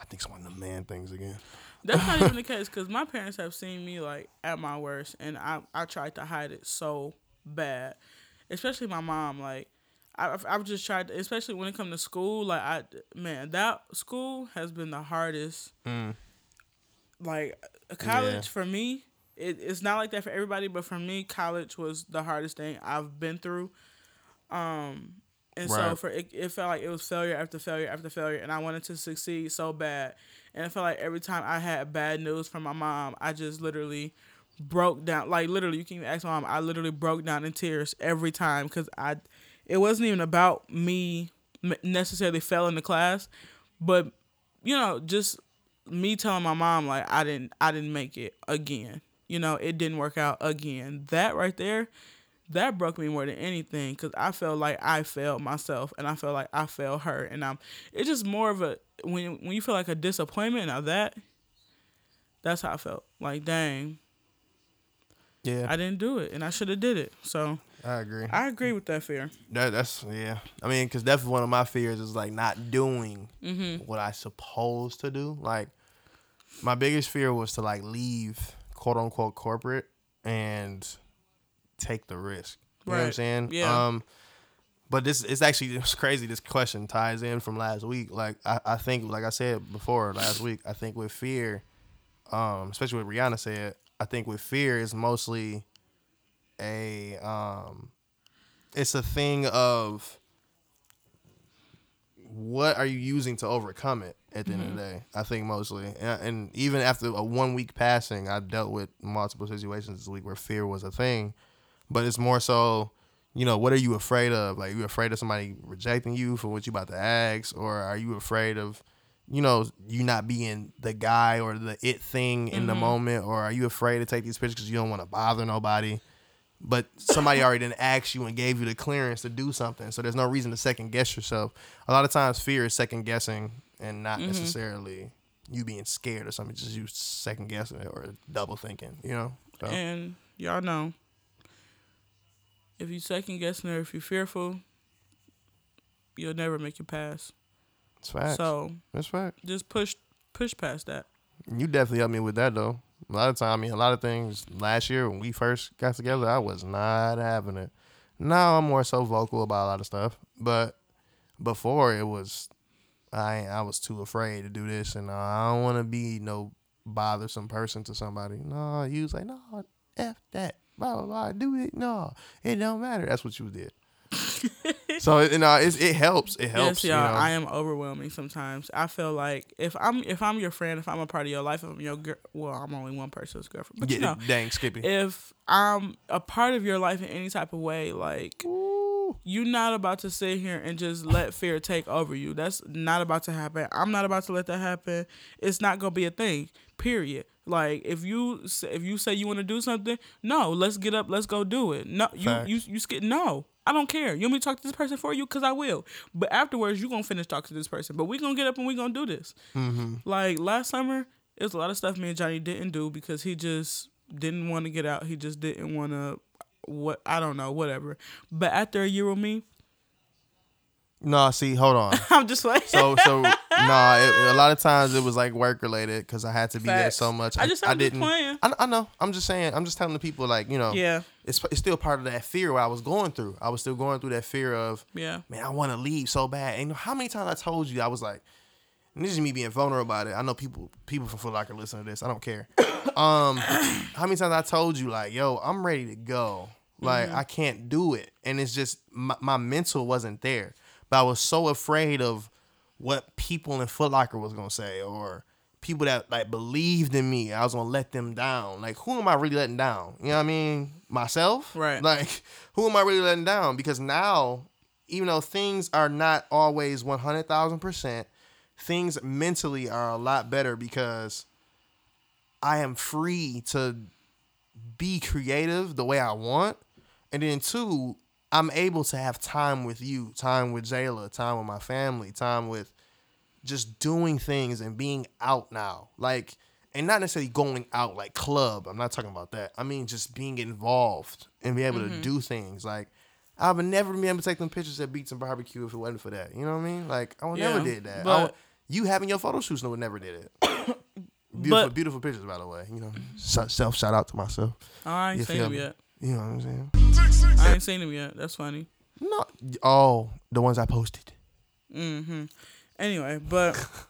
[SPEAKER 3] I think it's one of the man things again.
[SPEAKER 9] That's not even the case because my parents have seen me like at my worst, and I I tried to hide it so bad, especially my mom. Like I've, I've just tried, to, especially when it comes to school. Like I man, that school has been the hardest. Like college
[SPEAKER 3] Yeah.
[SPEAKER 9] for me, it, it's not like that for everybody, but for me, college was the hardest thing I've been through. Um, and so for it, it felt like it was failure after failure after failure, and I wanted to succeed so bad. And I felt like every time I had bad news from my mom, I just literally broke down. Like literally, you can even ask my mom. I literally broke down in tears every time because I, it wasn't even about me necessarily failing the class, but you know, just me telling my mom like I didn't, I didn't make it again. You know, it didn't work out again. That right there, that broke me more than anything because I felt like I failed myself and I felt like I failed her, and I'm. It's just more of a when when you feel like a disappointment. Now that, that's how I felt. Like dang,
[SPEAKER 3] Yeah,
[SPEAKER 9] I didn't do it, and I should have did it. So
[SPEAKER 3] I, agree.
[SPEAKER 9] I agree with that fear.
[SPEAKER 3] That, that's yeah. I mean, because definitely one of my fears is like not doing
[SPEAKER 9] Mm-hmm.
[SPEAKER 3] what I supposed to do. Like my biggest fear was to like leave quote unquote corporate and take the risk. You know what I'm saying?
[SPEAKER 9] Yeah.
[SPEAKER 3] Um, but this it's actually it's crazy. This question ties in from last week. Like I, I think, like I said before last week, I think with fear, um, especially what Rihanna said, I think with fear is mostly a um it's a thing of what are you using to overcome it at the end of the day i think mostly and, and even after a one week passing i dealt with multiple situations this week where fear was a thing but it's more so you know what are you afraid of like you afraid of somebody rejecting you for what you about to ask or are you afraid of you know you not being the guy or the it thing in the mm-hmm. moment or are you afraid to take these pictures because you don't want to bother nobody but somebody already didn't ask you and gave you the clearance to do something. So there's no reason to second guess yourself. A lot of times, fear is second guessing and not mm-hmm. necessarily you being scared or something. Just you second guessing it or double thinking. You know. So,
[SPEAKER 9] And y'all know, if you second guessing or if you're fearful, you'll never make it pass.
[SPEAKER 3] it's facts.
[SPEAKER 9] So
[SPEAKER 3] That's fact.
[SPEAKER 9] just push push past that.
[SPEAKER 3] You definitely helped me with that though. A lot of time, I mean, a lot of things. Last year when we first got together, I was not having it. Now I'm more so vocal about a lot of stuff, but before it was, I I was too afraid to do this, and uh, I don't want to be no bothersome person to somebody. No, you was like, no, f that, blah blah blah, do it. No, it don't matter. That's what you did. so you know, it's, it helps. It helps.
[SPEAKER 9] yes, y'all.
[SPEAKER 3] you know?
[SPEAKER 9] I am overwhelming sometimes. I feel like if I'm if I'm your friend, if I'm a part of your life, if I'm your girl, well, I'm only one person's girlfriend, but
[SPEAKER 3] yeah,
[SPEAKER 9] you know,
[SPEAKER 3] dang, Skippy.
[SPEAKER 9] if I'm a part of your life in any type of way, like you're not about to sit here and just let fear take over you. That's not about to happen. I'm not about to let that happen. It's not gonna be a thing. Period. Like if you if you say you want to do something, no, let's get up, let's go do it. No, you
[SPEAKER 3] Facts.
[SPEAKER 9] you you skip. No, I don't care. You want me to talk to this person for you? Cause I will. But afterwards, you gonna finish talking to this person. But we gonna get up and we gonna do this. Mm-hmm. Like last summer, it was a lot of stuff me and Johnny didn't do because he just didn't want to get out. He just didn't want to. What I don't know, whatever. But after a year with me,
[SPEAKER 3] no, see, hold on.
[SPEAKER 9] I'm just like,
[SPEAKER 3] So so nah, it, a lot of times it was like work related because I had to be there so much.
[SPEAKER 9] I just- I'm
[SPEAKER 3] didn't. I, I know. I'm just saying. I'm just telling the people like you know.
[SPEAKER 9] Yeah.
[SPEAKER 3] It's it's still part of that fear what I was going through. I was still going through that fear of
[SPEAKER 9] yeah,
[SPEAKER 3] man, I want to leave so bad. And how many times I told you I was like, and this is me being vulnerable about it. I know people people from Foot Locker listen to this. I don't care. Um, how many times I told you like, yo, I'm ready to go. Like I can't do it, and it's just my, my mental wasn't there. But I was so afraid of what people in Foot Locker was gonna say, or people that like believed in me, I was gonna let them down. Like, who am I really letting down? You know what I mean? Myself,
[SPEAKER 9] Right.
[SPEAKER 3] Like, who am I really letting down? Because now, even though things are not always one hundred thousand percent, things mentally are a lot better because I am free to be creative the way I want. And then two, I'm able to have time with you, time with Jayla, time with my family, time with just doing things and being out now. Like and not necessarily going out like club. I'm not talking about that. I mean just being involved and be able to mm-hmm. do things. Like I would never be able to take them pictures at Beats and Barbecue if it wasn't for that. You know what I mean? Like I would never did that.
[SPEAKER 9] But-
[SPEAKER 3] would- you having your photo shoots would never did it. beautiful,
[SPEAKER 9] But-
[SPEAKER 3] beautiful pictures, by the way. You know, self shout out to myself.
[SPEAKER 9] I ain't
[SPEAKER 3] You
[SPEAKER 9] seen
[SPEAKER 3] me?
[SPEAKER 9] yet.
[SPEAKER 3] You know what I'm saying?
[SPEAKER 9] I ain't seen him yet. That's funny.
[SPEAKER 3] No, oh, the ones I posted.
[SPEAKER 9] Mm-hmm. Anyway, but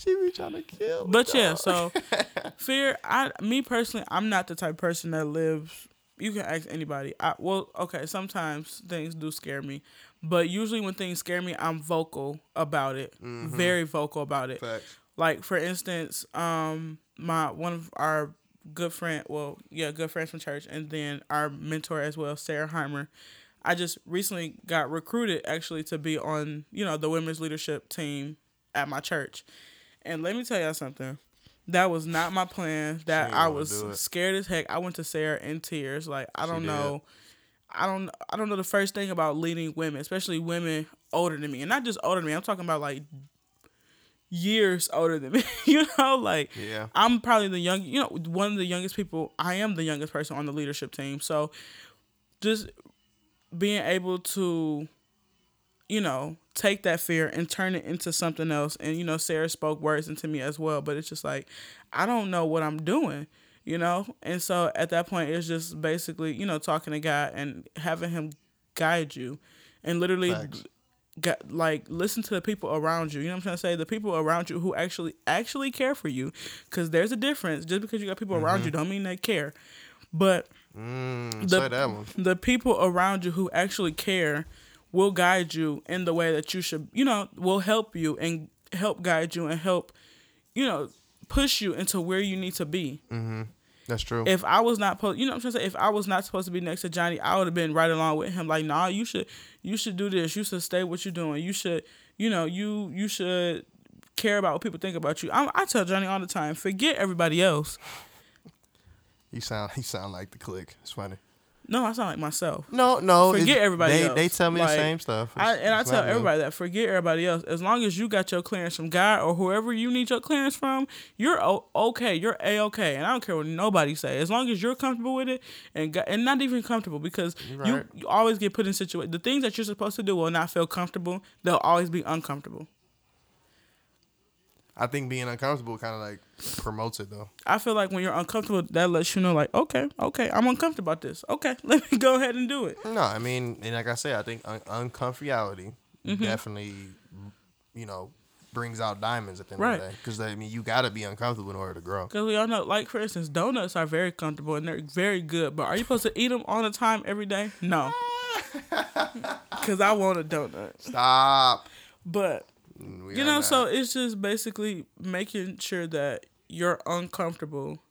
[SPEAKER 3] She be trying to kill. me,
[SPEAKER 9] but yeah, so fear. I me personally, I'm not the type of person that lives. You can ask anybody. I well, okay. Sometimes things do scare me, but usually when things scare me, I'm vocal about it. Very vocal about it.
[SPEAKER 3] Facts.
[SPEAKER 9] Like for instance, um, my one of our good friend, well, yeah, good friends from church, and then our mentor as well, Sarah Heimer. I just recently got recruited actually to be on, you know, the women's leadership team at my church. And let me tell y'all something. That was not my plan. That I was scared as heck. I went to Sarah in tears. Like I don't
[SPEAKER 3] did.
[SPEAKER 9] know. I don't I don't know the first thing about leading women, especially women older than me. And not just older than me. I'm talking about like years older than me. you know, like
[SPEAKER 3] Yeah.
[SPEAKER 9] I'm probably the young, you know, one of the youngest people. I am the youngest person on the leadership team. So just being able to, you know, take that fear and turn it into something else. And, you know, Sarah spoke words into me as well. But it's just like, I don't know what I'm doing, you know? And so at that point, it's just basically, you know, talking to God and having Him guide you and literally
[SPEAKER 3] Facts.
[SPEAKER 9] Got like listen to the people around you. You know what I'm trying to say? The people around you who actually actually care for you, because there's a difference. Just because you got people around you, don't mean they care. But
[SPEAKER 3] Mm,
[SPEAKER 9] the
[SPEAKER 3] say that one.
[SPEAKER 9] the people around you who actually care will guide you in the way that you should. You know, will help you and help guide you and help, you know, push you into where you need to be.
[SPEAKER 3] That's true.
[SPEAKER 9] If I was not supposed, you know what I'm trying to say, if I was not supposed to be next to Johnny, I would have been right along with him. Like, nah, you should, you should do this. You should stay what you're doing. You should, you know, you you should care about what people think about you. I, I tell Johnny all the time, forget everybody else.
[SPEAKER 3] you sound you sound like the click. It's funny.
[SPEAKER 9] No, I sound like myself.
[SPEAKER 3] No, no.
[SPEAKER 9] Forget everybody
[SPEAKER 3] they,
[SPEAKER 9] else.
[SPEAKER 3] They tell me
[SPEAKER 9] Like,
[SPEAKER 3] the same stuff.
[SPEAKER 9] I, and I tell
[SPEAKER 3] me.
[SPEAKER 9] everybody that forget everybody else. As long as you got your clearance from God or whoever you need your clearance from, you're okay. You're a okay, and I don't care what nobody say. As long as you're comfortable with it, and and not even comfortable because you,
[SPEAKER 3] right.
[SPEAKER 9] you always get put in situations. The things that you're supposed to do will not feel comfortable. They'll always be uncomfortable.
[SPEAKER 3] I think being uncomfortable kind of like promotes it though.
[SPEAKER 9] I feel like when you're uncomfortable, that lets you know, like, okay, okay, I'm uncomfortable about this. Okay, let me go ahead and do it.
[SPEAKER 3] No, I mean, and like I said, I think un- uncomfortability
[SPEAKER 9] Mm-hmm.
[SPEAKER 3] definitely, you know, brings out diamonds at the end
[SPEAKER 9] Right.
[SPEAKER 3] of the day. Because I mean, you got to be uncomfortable in order to grow.
[SPEAKER 9] Because we all know, like for instance, donuts are very comfortable and they're very good. But are you supposed to eat them all the time, every day? No. Because I want a donut.
[SPEAKER 3] Stop.
[SPEAKER 9] But you know,
[SPEAKER 3] not.
[SPEAKER 9] so it's just basically making sure that you're uncomfortable.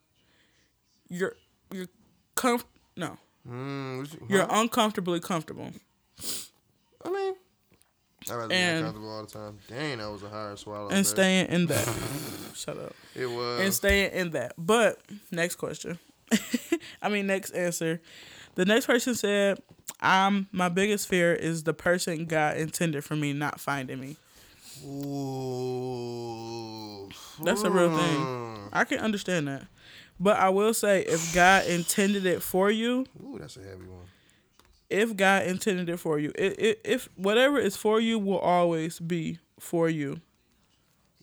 [SPEAKER 9] You're you're comf no.
[SPEAKER 3] Mm, you-
[SPEAKER 9] You're uncomfortably comfortable.
[SPEAKER 3] I mean, I'd rather
[SPEAKER 9] And-
[SPEAKER 3] be uncomfortable all the time. Dang, that was a hard swallow.
[SPEAKER 9] And staying in that. Shut up.
[SPEAKER 3] It was.
[SPEAKER 9] and staying in that. But next question. I mean next answer. The next person said, "I'm my biggest fear is the person God intended for me not finding me."
[SPEAKER 3] Ooh.
[SPEAKER 9] That's a real thing.
[SPEAKER 3] Hmm.
[SPEAKER 9] I can understand that. But I will say if God intended it for you,
[SPEAKER 3] Ooh, that's a heavy one.
[SPEAKER 9] if God intended it for you, it, it, if whatever is for you will always be for you.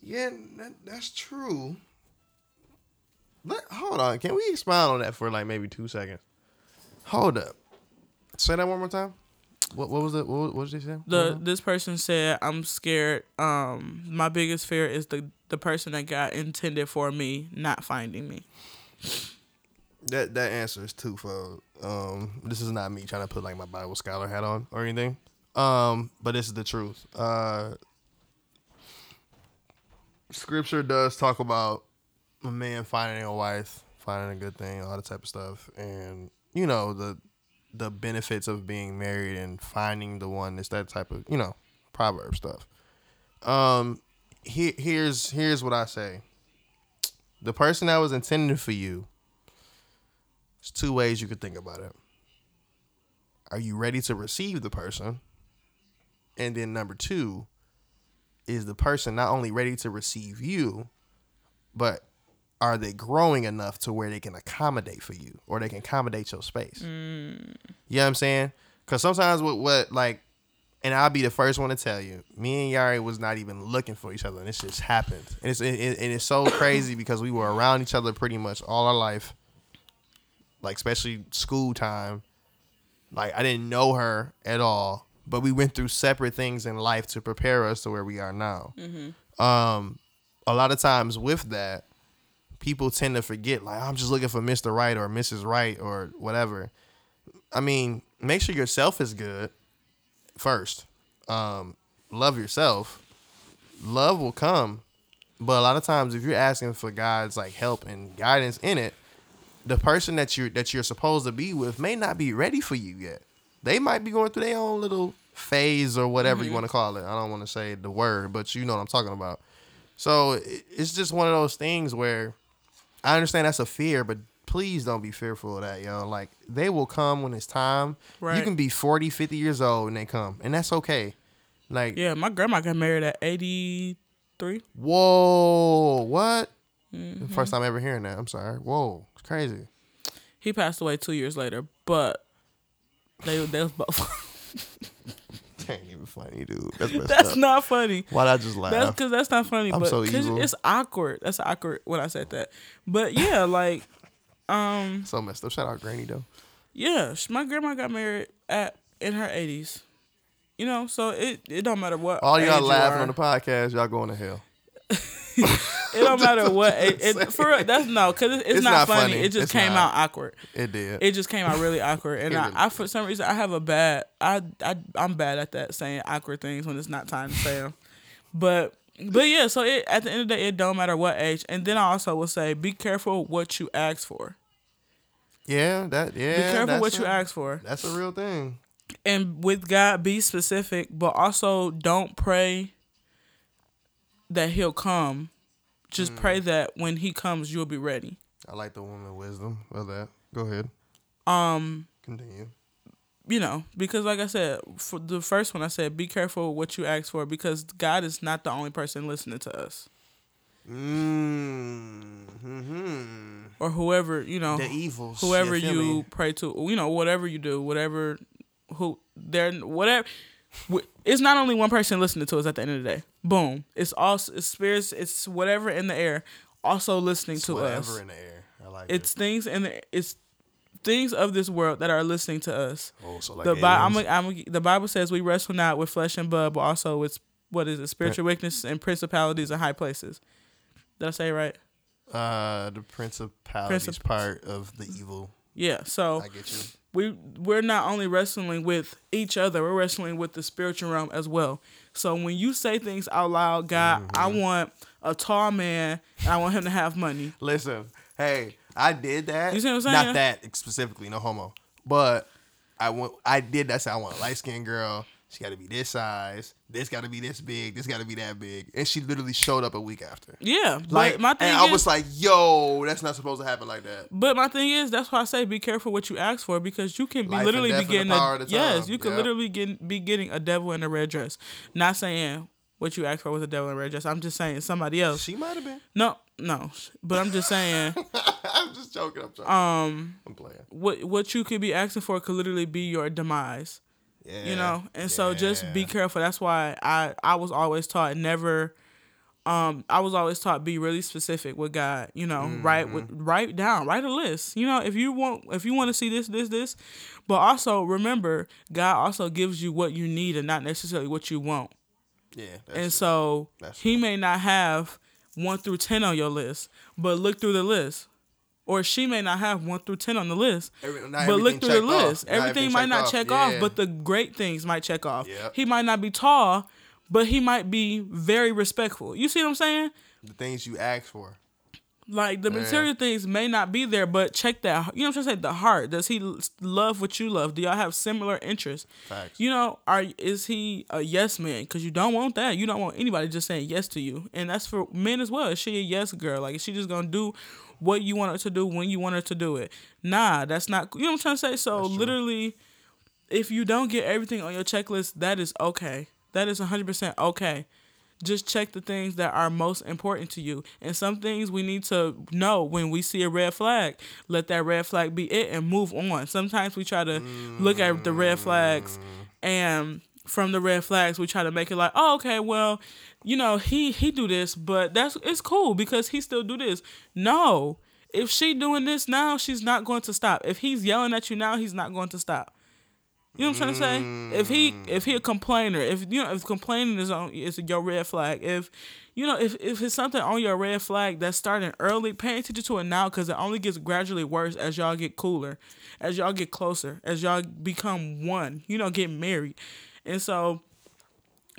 [SPEAKER 3] Yeah, that, that's true. Let, hold on. Can we expound on that for like maybe two seconds? Hold up. Say that one more time. What what was it? What, what did you say?
[SPEAKER 9] The this person said, "I'm scared. Um, my biggest fear is the the person that God intended for me not finding me."
[SPEAKER 3] That that answer is twofold. Um, this is not me trying to put like my Bible scholar hat on or anything. Um, but this is the truth. Uh, scripture does talk about a man finding a wife, finding a good thing, all that type of stuff, and you know the the benefits of being married and finding the one. It's that type of you know proverb stuff. Um, he, here's here's what I say. The person that was intended for you. There's two ways you could think about it. Are you ready to receive the person? And then number two, is the person not only ready to receive you, but are they growing enough to where they can accommodate for you or they can accommodate your space? You know what I'm saying? Because sometimes with what like, and I'll be the first one to tell you, me and Yari was not even looking for each other, and it just happened. And it's it, it- and it's so crazy because we were around each other pretty much all our life, like especially school time. Like I didn't know her at all, but we went through separate things in life to prepare us to where we are now. Um, a lot of times with that, people tend to forget like I'm just looking for Mr. Right or Mrs. Right or whatever. I mean, make sure yourself is good first. Um, love yourself. Love will come, but a lot of times if you're asking for God's like help and guidance in it, the person that you're that you're supposed to be with may not be ready for you yet. They might be going through their own little phase or whatever you want to call it. I don't want to say the word, but you know what I'm talking about. So it's just one of those things where I understand that's a fear, but please don't be fearful of that, yo. Like they will come when it's time.
[SPEAKER 9] Right.
[SPEAKER 3] You can be 40, 50 years old and they come, and that's okay. Like,
[SPEAKER 9] Yeah, my grandma got married at 83.
[SPEAKER 3] whoa, what?
[SPEAKER 9] Mm-hmm.
[SPEAKER 3] First time ever hearing that. I'm sorry. Whoa, it's crazy.
[SPEAKER 9] He passed away two years later, but they they was both.
[SPEAKER 3] Ain't even funny, dude. That's
[SPEAKER 9] that's
[SPEAKER 3] up.
[SPEAKER 9] not funny.
[SPEAKER 3] Why'd I just laugh?
[SPEAKER 9] That's because that's not funny.
[SPEAKER 3] I'm
[SPEAKER 9] but
[SPEAKER 3] so evil.
[SPEAKER 9] it's awkward. That's awkward when I said that. But yeah, like, um,
[SPEAKER 3] so messed up. Shout out Granny though.
[SPEAKER 9] yeah, my grandma got married at in her eighties. You know, so it it don't matter what.
[SPEAKER 3] All y'all laughing on the podcast, y'all going to hell.
[SPEAKER 9] It don't matter what. It, it, for real, that's no, because it's,
[SPEAKER 3] It's
[SPEAKER 9] not,
[SPEAKER 3] not
[SPEAKER 9] funny.
[SPEAKER 3] funny.
[SPEAKER 9] It just
[SPEAKER 3] It's
[SPEAKER 9] came
[SPEAKER 3] not.
[SPEAKER 9] out awkward.
[SPEAKER 3] It did.
[SPEAKER 9] It just came out really awkward, and I, I, for some reason, I have a bad. I, I, I'm bad at that saying awkward things when it's not time to say them. But, but yeah. So it, at the end of the day, it don't matter what age. And then I also will say, be careful what you ask for.
[SPEAKER 3] yeah, that yeah.
[SPEAKER 9] Be careful what you ask for.
[SPEAKER 3] That's a real thing.
[SPEAKER 9] And with God, be specific, but also don't pray that He'll come. Just
[SPEAKER 3] Mm.
[SPEAKER 9] pray that when He comes, you'll be ready.
[SPEAKER 3] I like the woman wisdom of that. Go ahead.
[SPEAKER 9] Um,
[SPEAKER 3] Continue.
[SPEAKER 9] you know, because like I said, for the first one, I said, be careful what you ask for because God is not the only person listening to us
[SPEAKER 3] Mm, hmm
[SPEAKER 9] or whoever you know,
[SPEAKER 3] The evils.
[SPEAKER 9] whoever
[SPEAKER 3] you
[SPEAKER 9] you pray to, you know, whatever you do, whatever who they're whatever. It's not only one person listening to us at the end of the day. Boom. It's also it's spirits. It's whatever in the air also listening
[SPEAKER 3] It's
[SPEAKER 9] to
[SPEAKER 3] whatever
[SPEAKER 9] us.
[SPEAKER 3] in the air. I like
[SPEAKER 9] It's
[SPEAKER 3] it.
[SPEAKER 9] things in the it's things of this world that are listening to us.
[SPEAKER 3] Oh, so like
[SPEAKER 9] the Bi- I'm, a, I'm a, the Bible says we wrestle not with flesh and blood, but also with what is it, spiritual weakness and principalities in high places. Did I say it right?
[SPEAKER 3] uh the principalities
[SPEAKER 9] Princip-
[SPEAKER 3] part of the evil.
[SPEAKER 9] Yeah. So
[SPEAKER 3] I get you.
[SPEAKER 9] We we're not only wrestling with each other, we're wrestling with the spiritual realm as well. So when you say things out loud, God, I
[SPEAKER 3] Mm-hmm.
[SPEAKER 9] want a tall man and I want him to have money.
[SPEAKER 3] Listen, hey, I did that.
[SPEAKER 9] You see what I'm saying?
[SPEAKER 3] Not that specifically, no homo. But I want I did that. Say I want a light skinned girl. She got to be this size. This got to be this big. This got to be that big. And she literally showed up a week after.
[SPEAKER 9] Yeah.
[SPEAKER 3] Like,
[SPEAKER 9] my thing
[SPEAKER 3] and
[SPEAKER 9] is,
[SPEAKER 3] I was like, "Yo, that's not supposed to happen like that."
[SPEAKER 9] But my thing is, that's why I say be careful what you ask for because you can be
[SPEAKER 3] Life
[SPEAKER 9] literally be getting a yes, you could
[SPEAKER 3] Yep.
[SPEAKER 9] literally get, be getting a devil in a red dress. Not saying what you asked for was a devil in a red dress. I'm just saying somebody else.
[SPEAKER 3] She might have been.
[SPEAKER 9] No, no, but I'm just saying
[SPEAKER 3] I'm just joking. I'm joking.
[SPEAKER 9] um
[SPEAKER 3] I'm playing.
[SPEAKER 9] what what you could be asking for could literally be your demise.
[SPEAKER 3] Yeah.
[SPEAKER 9] You know, and so just be careful. That's why I I was always taught never. Um, I was always taught be really specific with God. You know, write
[SPEAKER 3] Mm-hmm.
[SPEAKER 9] write down, write a list. You know, if you want if you want to see this, this, this, but also remember, God also gives you what you need and not necessarily what you want.
[SPEAKER 3] Yeah.
[SPEAKER 9] And so
[SPEAKER 3] That's
[SPEAKER 9] he may not have one through ten on your list, but look through the list. Or she may not have one through ten on the list,
[SPEAKER 3] Every-
[SPEAKER 9] but look through the list.
[SPEAKER 3] Not
[SPEAKER 9] Everything might not
[SPEAKER 3] off.
[SPEAKER 9] check off, but the great things might check off.
[SPEAKER 3] Yep.
[SPEAKER 9] He might not be tall, but he might be very respectful. You see what I'm saying?
[SPEAKER 3] The things you ask for.
[SPEAKER 9] Like the
[SPEAKER 3] Yeah.
[SPEAKER 9] material things may not be there, but check that. You know what I'm saying? The heart. Does he love what you love? Do y'all have similar interests?
[SPEAKER 3] Facts.
[SPEAKER 9] You know, are is he a yes man? Because you don't want that. You don't want anybody just saying yes to you, and that's for men as well. Is she a yes girl? Like is she just gonna do what you want her to do when you want her to do it? Nah, that's not. You know what I'm trying to say? So literally, if you don't get everything on your checklist, that is okay. That is 100% okay. Just check the things that are most important to you. And some things we need to know when we see a red flag. Let that red flag be it and move on. Sometimes we try to look at the red flags mm. and from the red flags we try to make it like, "Oh, okay, well, you know, he he do this, but that's it's cool because he still do this." No. If she doing this now, she's not going to stop. If he's yelling at you now, he's not going to stop. You know what I'm trying to say? If he if he a complainer, if you know if complaining is on is your red flag, if you know if if it's something on your red flag that's starting early, pay attention to it now because it only gets gradually worse as y'all get cooler, as y'all get closer, as y'all become one. You know, get married, and so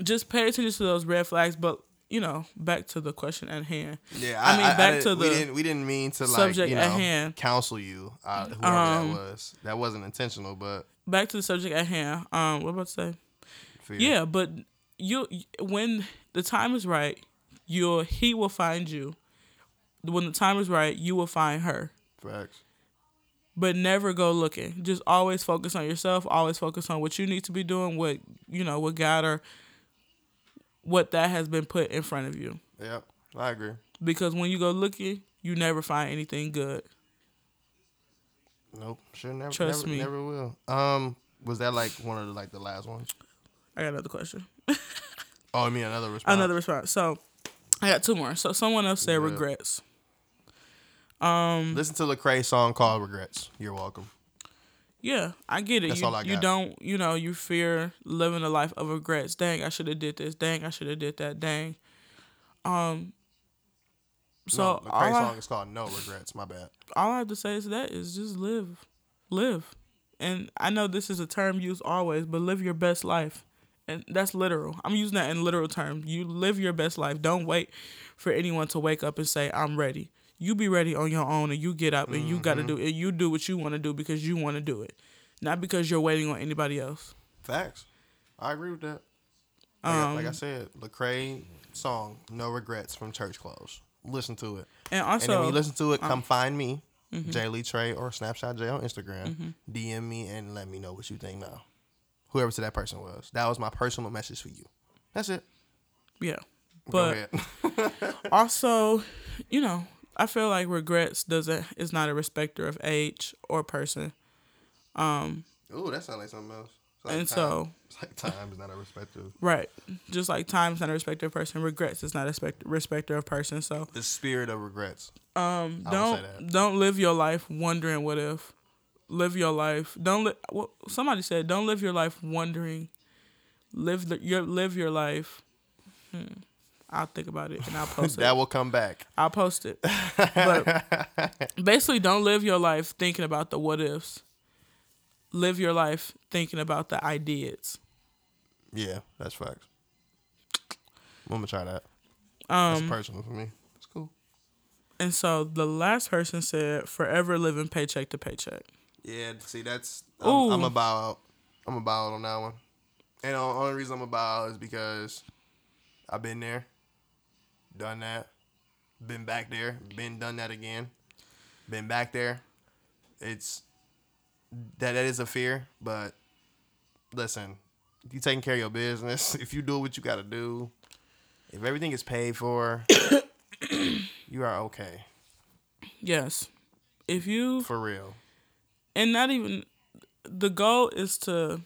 [SPEAKER 9] just pay attention to those red flags. But you know, back to the question at hand.
[SPEAKER 3] Yeah,
[SPEAKER 9] I mean, back
[SPEAKER 3] didn't-
[SPEAKER 9] to
[SPEAKER 3] we
[SPEAKER 9] the
[SPEAKER 3] didn't we didn't mean to like
[SPEAKER 9] subject
[SPEAKER 3] you know
[SPEAKER 9] at hand.
[SPEAKER 3] counsel you, uh, whoever
[SPEAKER 9] Um,
[SPEAKER 3] that was. That wasn't intentional, but
[SPEAKER 9] back to the subject at hand. Um, what about to say?
[SPEAKER 3] fear.
[SPEAKER 9] Yeah, but you when the time is right, you'll he will find you. When the time is right, you will find her.
[SPEAKER 3] facts.
[SPEAKER 9] But never go looking. Just always focus on yourself. Always focus on what you need to be doing. What you know, what God or what that has been put in front of you.
[SPEAKER 3] Yep, I agree.
[SPEAKER 9] Because when you go looking, you never find anything good.
[SPEAKER 3] Nope, sure never.
[SPEAKER 9] Trust
[SPEAKER 3] never,
[SPEAKER 9] me.
[SPEAKER 3] never will. Um, was that like one of the like the last ones?
[SPEAKER 9] I got another question.
[SPEAKER 3] Oh, I mean another response.
[SPEAKER 9] Another response. So I got two more. So someone else said
[SPEAKER 3] Good.
[SPEAKER 9] regrets. Um,
[SPEAKER 3] Listen to Lecrae's song called "Regrets." You're welcome.
[SPEAKER 9] Yeah, I get it.
[SPEAKER 3] That's
[SPEAKER 9] you,
[SPEAKER 3] all I
[SPEAKER 9] you don't, you know, you fear living a life of regrets. Dang, I should have did this. Dang, I should have did that. Dang. Um. So
[SPEAKER 3] no, Lecrae's
[SPEAKER 9] I,
[SPEAKER 3] song is called "No Regrets." My bad.
[SPEAKER 9] all I have to say is that is just live, live, and I know this is a term used always, but live your best life, and that's literal. I'm using that in literal terms. You live your best life. Don't wait for anyone to wake up and say I'm ready. You be ready on your own, and you get up and you got to do it. You do what you want to do because you want to do it, not because you're waiting on anybody else.
[SPEAKER 3] Facts. I agree with that. Like, I, like I
[SPEAKER 9] Um,
[SPEAKER 3] said, Lecrae song "No Regrets" from Church Clothes. Listen to it.
[SPEAKER 9] And
[SPEAKER 3] and then when you listen to it, come
[SPEAKER 9] um,
[SPEAKER 3] find me,
[SPEAKER 9] mhm.
[SPEAKER 3] Jay Lee Trey or Snapshot Jay on Instagram.
[SPEAKER 9] Mhm.
[SPEAKER 3] DM me and let me know what you think now. Whoever to that person was. That was my personal message for you. That's it.
[SPEAKER 9] Yeah.
[SPEAKER 3] Go
[SPEAKER 9] But also, you know, I feel like regrets doesn't is not a respecter of age or person. Um
[SPEAKER 3] Ooh, that sounds like something else. Like
[SPEAKER 9] And
[SPEAKER 3] time.
[SPEAKER 9] so-
[SPEAKER 3] it's like time is not a respective.
[SPEAKER 9] right. Just like time's not a respecter of person, regrets is not a respect, respecter of person. So
[SPEAKER 3] The spirit of regrets.
[SPEAKER 9] um
[SPEAKER 3] I
[SPEAKER 9] don't
[SPEAKER 3] that.
[SPEAKER 9] don't live your life wondering what if. Live your life. Don't li- well, somebody said don't live your life wondering. Live the, your live your life. Hmm. I'll think about it and I'll post it.
[SPEAKER 3] that will come back.
[SPEAKER 9] I'll post it. But basically, don't live your life thinking about the what ifs. Live your life thinking about the ideas.
[SPEAKER 3] Yeah, that's facts. I'm gonna try that.
[SPEAKER 9] Um,
[SPEAKER 3] that's personal for me. It's cool.
[SPEAKER 9] And so the last person said, "Forever living paycheck to paycheck."
[SPEAKER 3] Yeah, see, that's I'm, I'm
[SPEAKER 9] Ooh.
[SPEAKER 3] about I'm about on that one, and the only reason I'm about is because I've been there, done that, been back there, been done that again, been back there. It's that that is a fear, but listen, you taking care of your business, if you do what you got to do, if everything is paid for, you are okay
[SPEAKER 9] Yes, if you
[SPEAKER 3] for real.
[SPEAKER 9] and not even the goal is to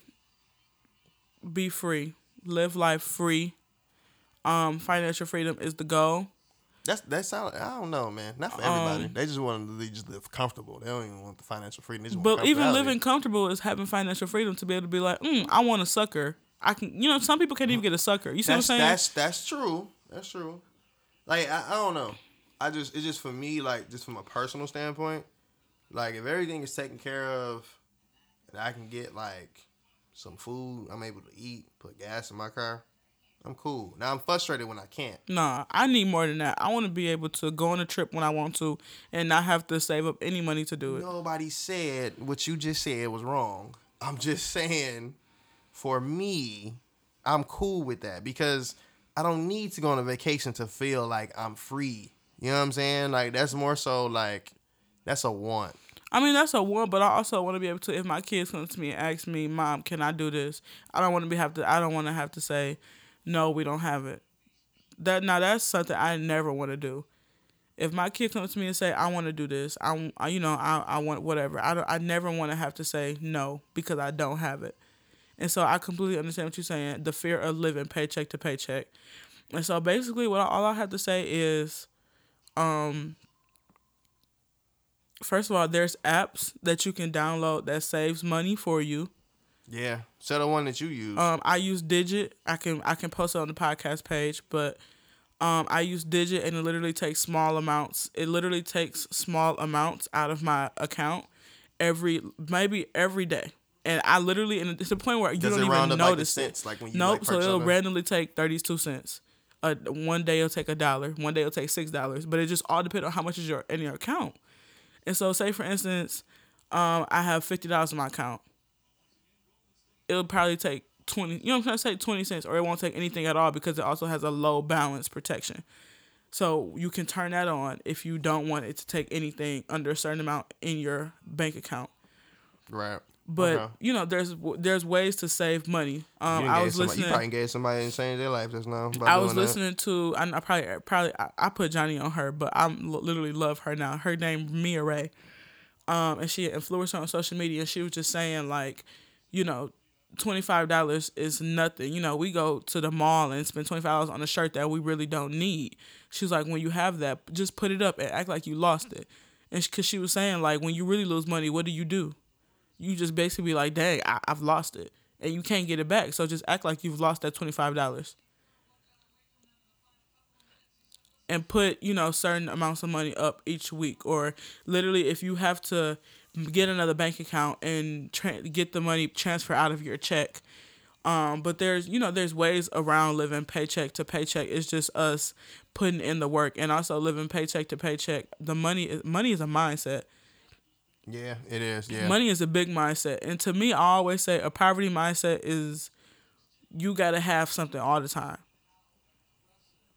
[SPEAKER 9] be free, live life free. Um, financial freedom is the goal.
[SPEAKER 3] That's that's sound. I don't know, man. Not for everybody.
[SPEAKER 9] Um,
[SPEAKER 3] they just want to just live comfortable. They don't even want the financial freedom. They just
[SPEAKER 9] But even living comfortable is having financial freedom to be able to be like, mm, I want a sucker. I can, you know, some people can't even get a sucker. You see
[SPEAKER 3] that's,
[SPEAKER 9] what I'm saying?
[SPEAKER 3] That's that's true. That's true. Like I, I don't know. I just it's just for me like just from a personal standpoint. Like if everything is taken care of, and I can get like some food, I'm able to eat, put gas in my car. I'm cool. Now I'm frustrated when I can't.
[SPEAKER 9] Nah, I need more than that. I want to be able to go on a trip when I want to and not have to save up any money to do it.
[SPEAKER 3] Nobody said what you just said was wrong. I'm just saying, for me, I'm cool with that because I don't need to go on a vacation to feel like I'm free. You know what I'm saying? Like that's more so like that's a want.
[SPEAKER 9] I mean, that's a one, but I also want to be able to. If my kids come to me and ask me, "Mom, can I do this?" I don't want to be have to. I don't want to have to say, "No, we don't have it." That now that's something I never want to do. If my kid comes to me and say, "I want to do this," I, I you know, I, I want whatever. I don't, I never want to have to say no because I don't have it. And so I completely understand what you're saying. The fear of living paycheck to paycheck. And so basically, what I, all I have to say is, um, first of all, there's apps that you can download that saves money for you.
[SPEAKER 3] Yeah, so the one that you use.
[SPEAKER 9] Um, I use Digit. I can I can post it on the podcast page, but um, I use Digit and it literally takes small amounts. It literally takes small amounts out of my account every maybe every day. And I literally and it's a point where you
[SPEAKER 3] Does
[SPEAKER 9] don't even
[SPEAKER 3] up like the
[SPEAKER 9] notice
[SPEAKER 3] cents,
[SPEAKER 9] it.
[SPEAKER 3] like when you,
[SPEAKER 9] nope.
[SPEAKER 3] like,
[SPEAKER 9] so it'll randomly take thirty two cents. Uh, one day it'll take a dollar. One day it'll take six dollars. But it just all depends on how much is your in your account. And so, say for instance, um, I have fifty dollars in my account. It'll probably take twenty. You know what I'm trying to say? Twenty cents, or it won't take anything at all because it also has a low balance protection. So you can turn that on if you don't want it to take anything under a certain amount in your bank account.
[SPEAKER 3] right.
[SPEAKER 9] But
[SPEAKER 3] Okay.
[SPEAKER 9] you know, there's there's ways to save money. Um,
[SPEAKER 3] you,
[SPEAKER 9] I was
[SPEAKER 3] somebody,
[SPEAKER 9] listening.
[SPEAKER 3] you probably gave somebody and changed their life just now.
[SPEAKER 9] I was
[SPEAKER 3] doing that.
[SPEAKER 9] listening to. I, I probably probably I, I put Johnny on her, but I literally love her now. Her name Mia Ray, um, and she an influencer on social media. And she was just saying like, you know, twenty five dollars is nothing. You know, we go to the mall and spend twenty five dollars on a shirt that we really don't need. She was like, when you have that, just put it up and act like you lost it. And because she was saying like, when you really lose money, what do you do? You just basically be like, dang, I, I've lost it, and you can't get it back. So just act like you've lost that twenty five dollars. and put you know certain amounts of money up each week or literally if you have to get another bank account and tra- get the money transfer out of your check. Um but there's you know there's ways around living paycheck to paycheck. It's just us putting in the work and also living paycheck to paycheck. The money is money is a mindset.
[SPEAKER 3] Yeah, it is. Yeah.
[SPEAKER 9] money is a big mindset. And to me i always say a poverty mindset is you gotta have something all the time.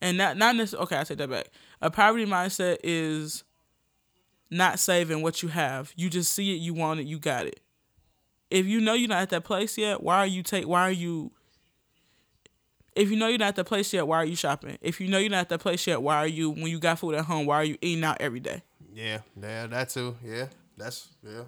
[SPEAKER 9] And not not necessarily okay i take that back. A poverty mindset is not saving what you have you just see it you want it you got it if you know you're not at that place yet why are you take why are you if you know you're not at that place yet why are you shopping if you know you're not at that place yet why are you when you got food at home why are you eating out every day
[SPEAKER 3] Yeah, yeah, that too. Yeah, that's yeah.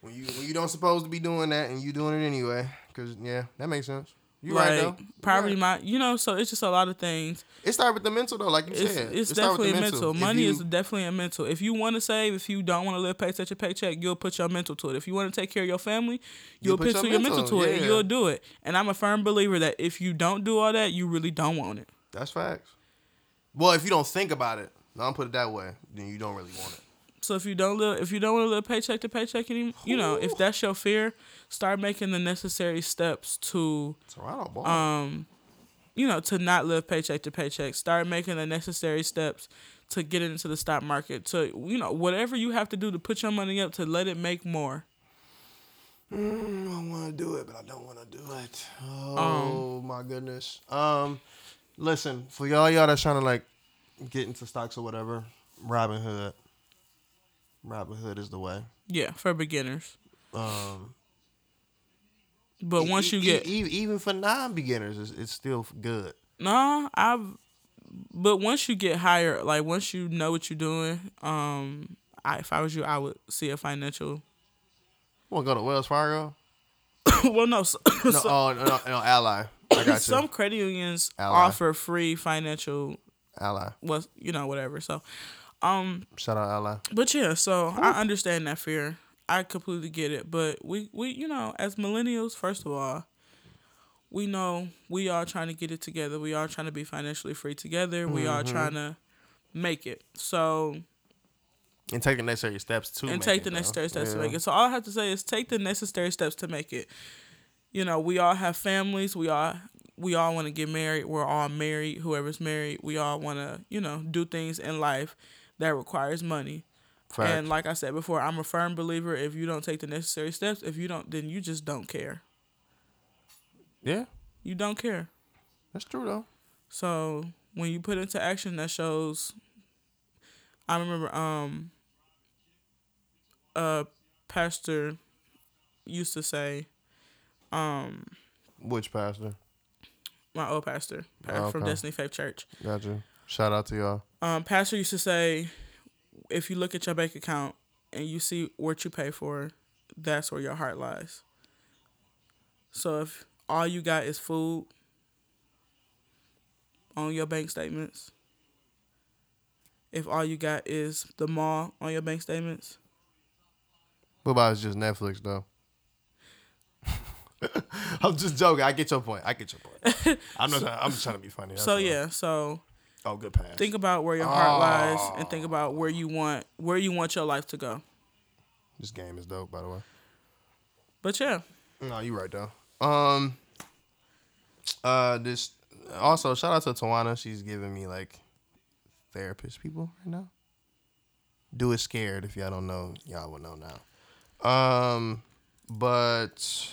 [SPEAKER 3] When you when you don't supposed to be doing that and you doing it anyway, cause yeah, that makes sense. You right though.
[SPEAKER 9] Poverty
[SPEAKER 3] right.
[SPEAKER 9] mind you know so it's just a lot of things
[SPEAKER 3] It started with the mental though, like you
[SPEAKER 9] it's,
[SPEAKER 3] said.
[SPEAKER 9] it's
[SPEAKER 3] It
[SPEAKER 9] definitely
[SPEAKER 3] the
[SPEAKER 9] a mental. Money
[SPEAKER 3] you-
[SPEAKER 9] is definitely a mental. If you want to save, if you don't want to live paycheck to paycheck, you'll put your mental to it. If you want to take care of your family, you'll,
[SPEAKER 3] You'll put your
[SPEAKER 9] your mental,
[SPEAKER 3] mental,
[SPEAKER 9] to it, and you'll do it. And I'm a firm believer that if you don't do all that, you really don't want it.
[SPEAKER 3] That's facts. Well, if you don't think about it, don't put it that way, then you don't really want it.
[SPEAKER 9] So if you don't live, if you don't want to live paycheck to paycheck anymore, you know, if that's your fear, start making the necessary steps to
[SPEAKER 3] Toronto,
[SPEAKER 9] um, you know, to not live paycheck to paycheck. Start making the necessary steps to get into the stock market. To you know, whatever you have to do to put your money up to let it make more.
[SPEAKER 3] Mm, I want to do it, but I don't want to do it.
[SPEAKER 9] Um,
[SPEAKER 3] Oh my goodness. Um, listen for y'all, y'all that's trying to like get into stocks or whatever. Robin Hood. Robinhood is the way.
[SPEAKER 9] Yeah, for beginners.
[SPEAKER 3] Um,
[SPEAKER 9] But
[SPEAKER 3] e-
[SPEAKER 9] once you
[SPEAKER 3] e-
[SPEAKER 9] get
[SPEAKER 3] e- even for non-beginners, it's, it's still good.
[SPEAKER 9] no, I've. But once you get higher, like once you know what you're doing, um, I if I was you, I would see a financial.
[SPEAKER 3] Want to go to Wells Fargo?
[SPEAKER 9] well, no, so,
[SPEAKER 3] No,
[SPEAKER 9] so-
[SPEAKER 3] oh, no, no, no, Ally. I got you.
[SPEAKER 9] some credit unions
[SPEAKER 3] Ally.
[SPEAKER 9] offer free financial,
[SPEAKER 3] Ally.
[SPEAKER 9] was you know whatever. So, um,
[SPEAKER 3] Shout out Ally.
[SPEAKER 9] But yeah, so I understand that fear. I completely get it. But we, we you know, as millennials, first of all, we know we are trying to get it together. We are trying to be financially free together. We are
[SPEAKER 3] Mhm.
[SPEAKER 9] trying to make it. So
[SPEAKER 3] And take the necessary steps to
[SPEAKER 9] and
[SPEAKER 3] make
[SPEAKER 9] take
[SPEAKER 3] it,
[SPEAKER 9] the
[SPEAKER 3] though.
[SPEAKER 9] necessary steps to make it. So all I have to say is take the necessary steps to make it. You know, we all have families. We all we all want to get married. We're all married. Whoever's married, we all want to, you know, do things in life that requires money.
[SPEAKER 3] Fact.
[SPEAKER 9] And like I said before, I'm a firm believer. If you don't take the necessary steps, if you don't, then you just don't care.
[SPEAKER 3] Yeah,
[SPEAKER 9] You don't care.
[SPEAKER 3] that's true though.
[SPEAKER 9] So when you put into action, that shows. I remember, um, a pastor used to say, um,
[SPEAKER 3] Which pastor?
[SPEAKER 9] my old pastor
[SPEAKER 3] Oh,
[SPEAKER 9] from
[SPEAKER 3] okay.
[SPEAKER 9] Destiny Faith Church.
[SPEAKER 3] Gotcha. Shout out to y'all.
[SPEAKER 9] Um, pastor used to say, if you look at your bank account and you see what you pay for, that's where your heart lies. So if all you got is food on your bank statements, if all you got is the mall on your bank statements,
[SPEAKER 3] What about it's just Netflix though? I'm just joking. I get your point. I get your point. I'm not. I'm just trying to be funny. that's
[SPEAKER 9] so yeah, so
[SPEAKER 3] Oh, good pass.
[SPEAKER 9] think about where your heart lies and think about where you want where you want your life to go.
[SPEAKER 3] this game is dope, by the way.
[SPEAKER 9] But yeah,
[SPEAKER 3] No, you're right though. Um. Uh, this also shout out to Tawana. She's giving me like therapist people right now. Do it scared. If y'all don't know, y'all will know now. Um, but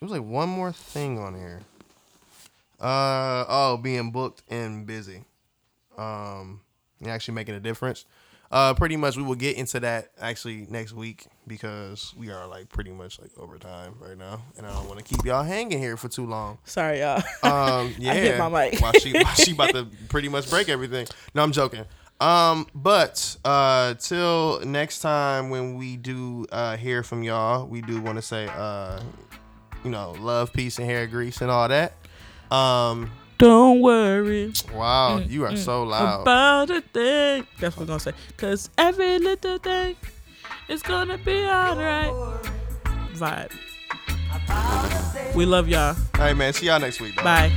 [SPEAKER 3] there was like one more thing on here. Uh oh, being booked and busy. Um, actually making a difference. Uh, pretty much we will get into that actually next week because we are like pretty much like overtime right now, and I don't want to keep y'all hanging here for too long.
[SPEAKER 9] sorry y'all.
[SPEAKER 3] Um, yeah,
[SPEAKER 9] hit my mic.
[SPEAKER 3] while she while she about to pretty much break everything. No, I'm joking. Um, but uh, till next time when we do uh hear from y'all, we do want to say uh, you know, love, peace, and hair grease and all that. Um,
[SPEAKER 9] Don't worry.
[SPEAKER 3] wow, you are so loud.
[SPEAKER 9] about a thing. That's what we're gonna say. Cause every little thing is gonna be alright. Vibe. We love y'all.
[SPEAKER 3] All right, man. See y'all next week. Dog.
[SPEAKER 9] Bye.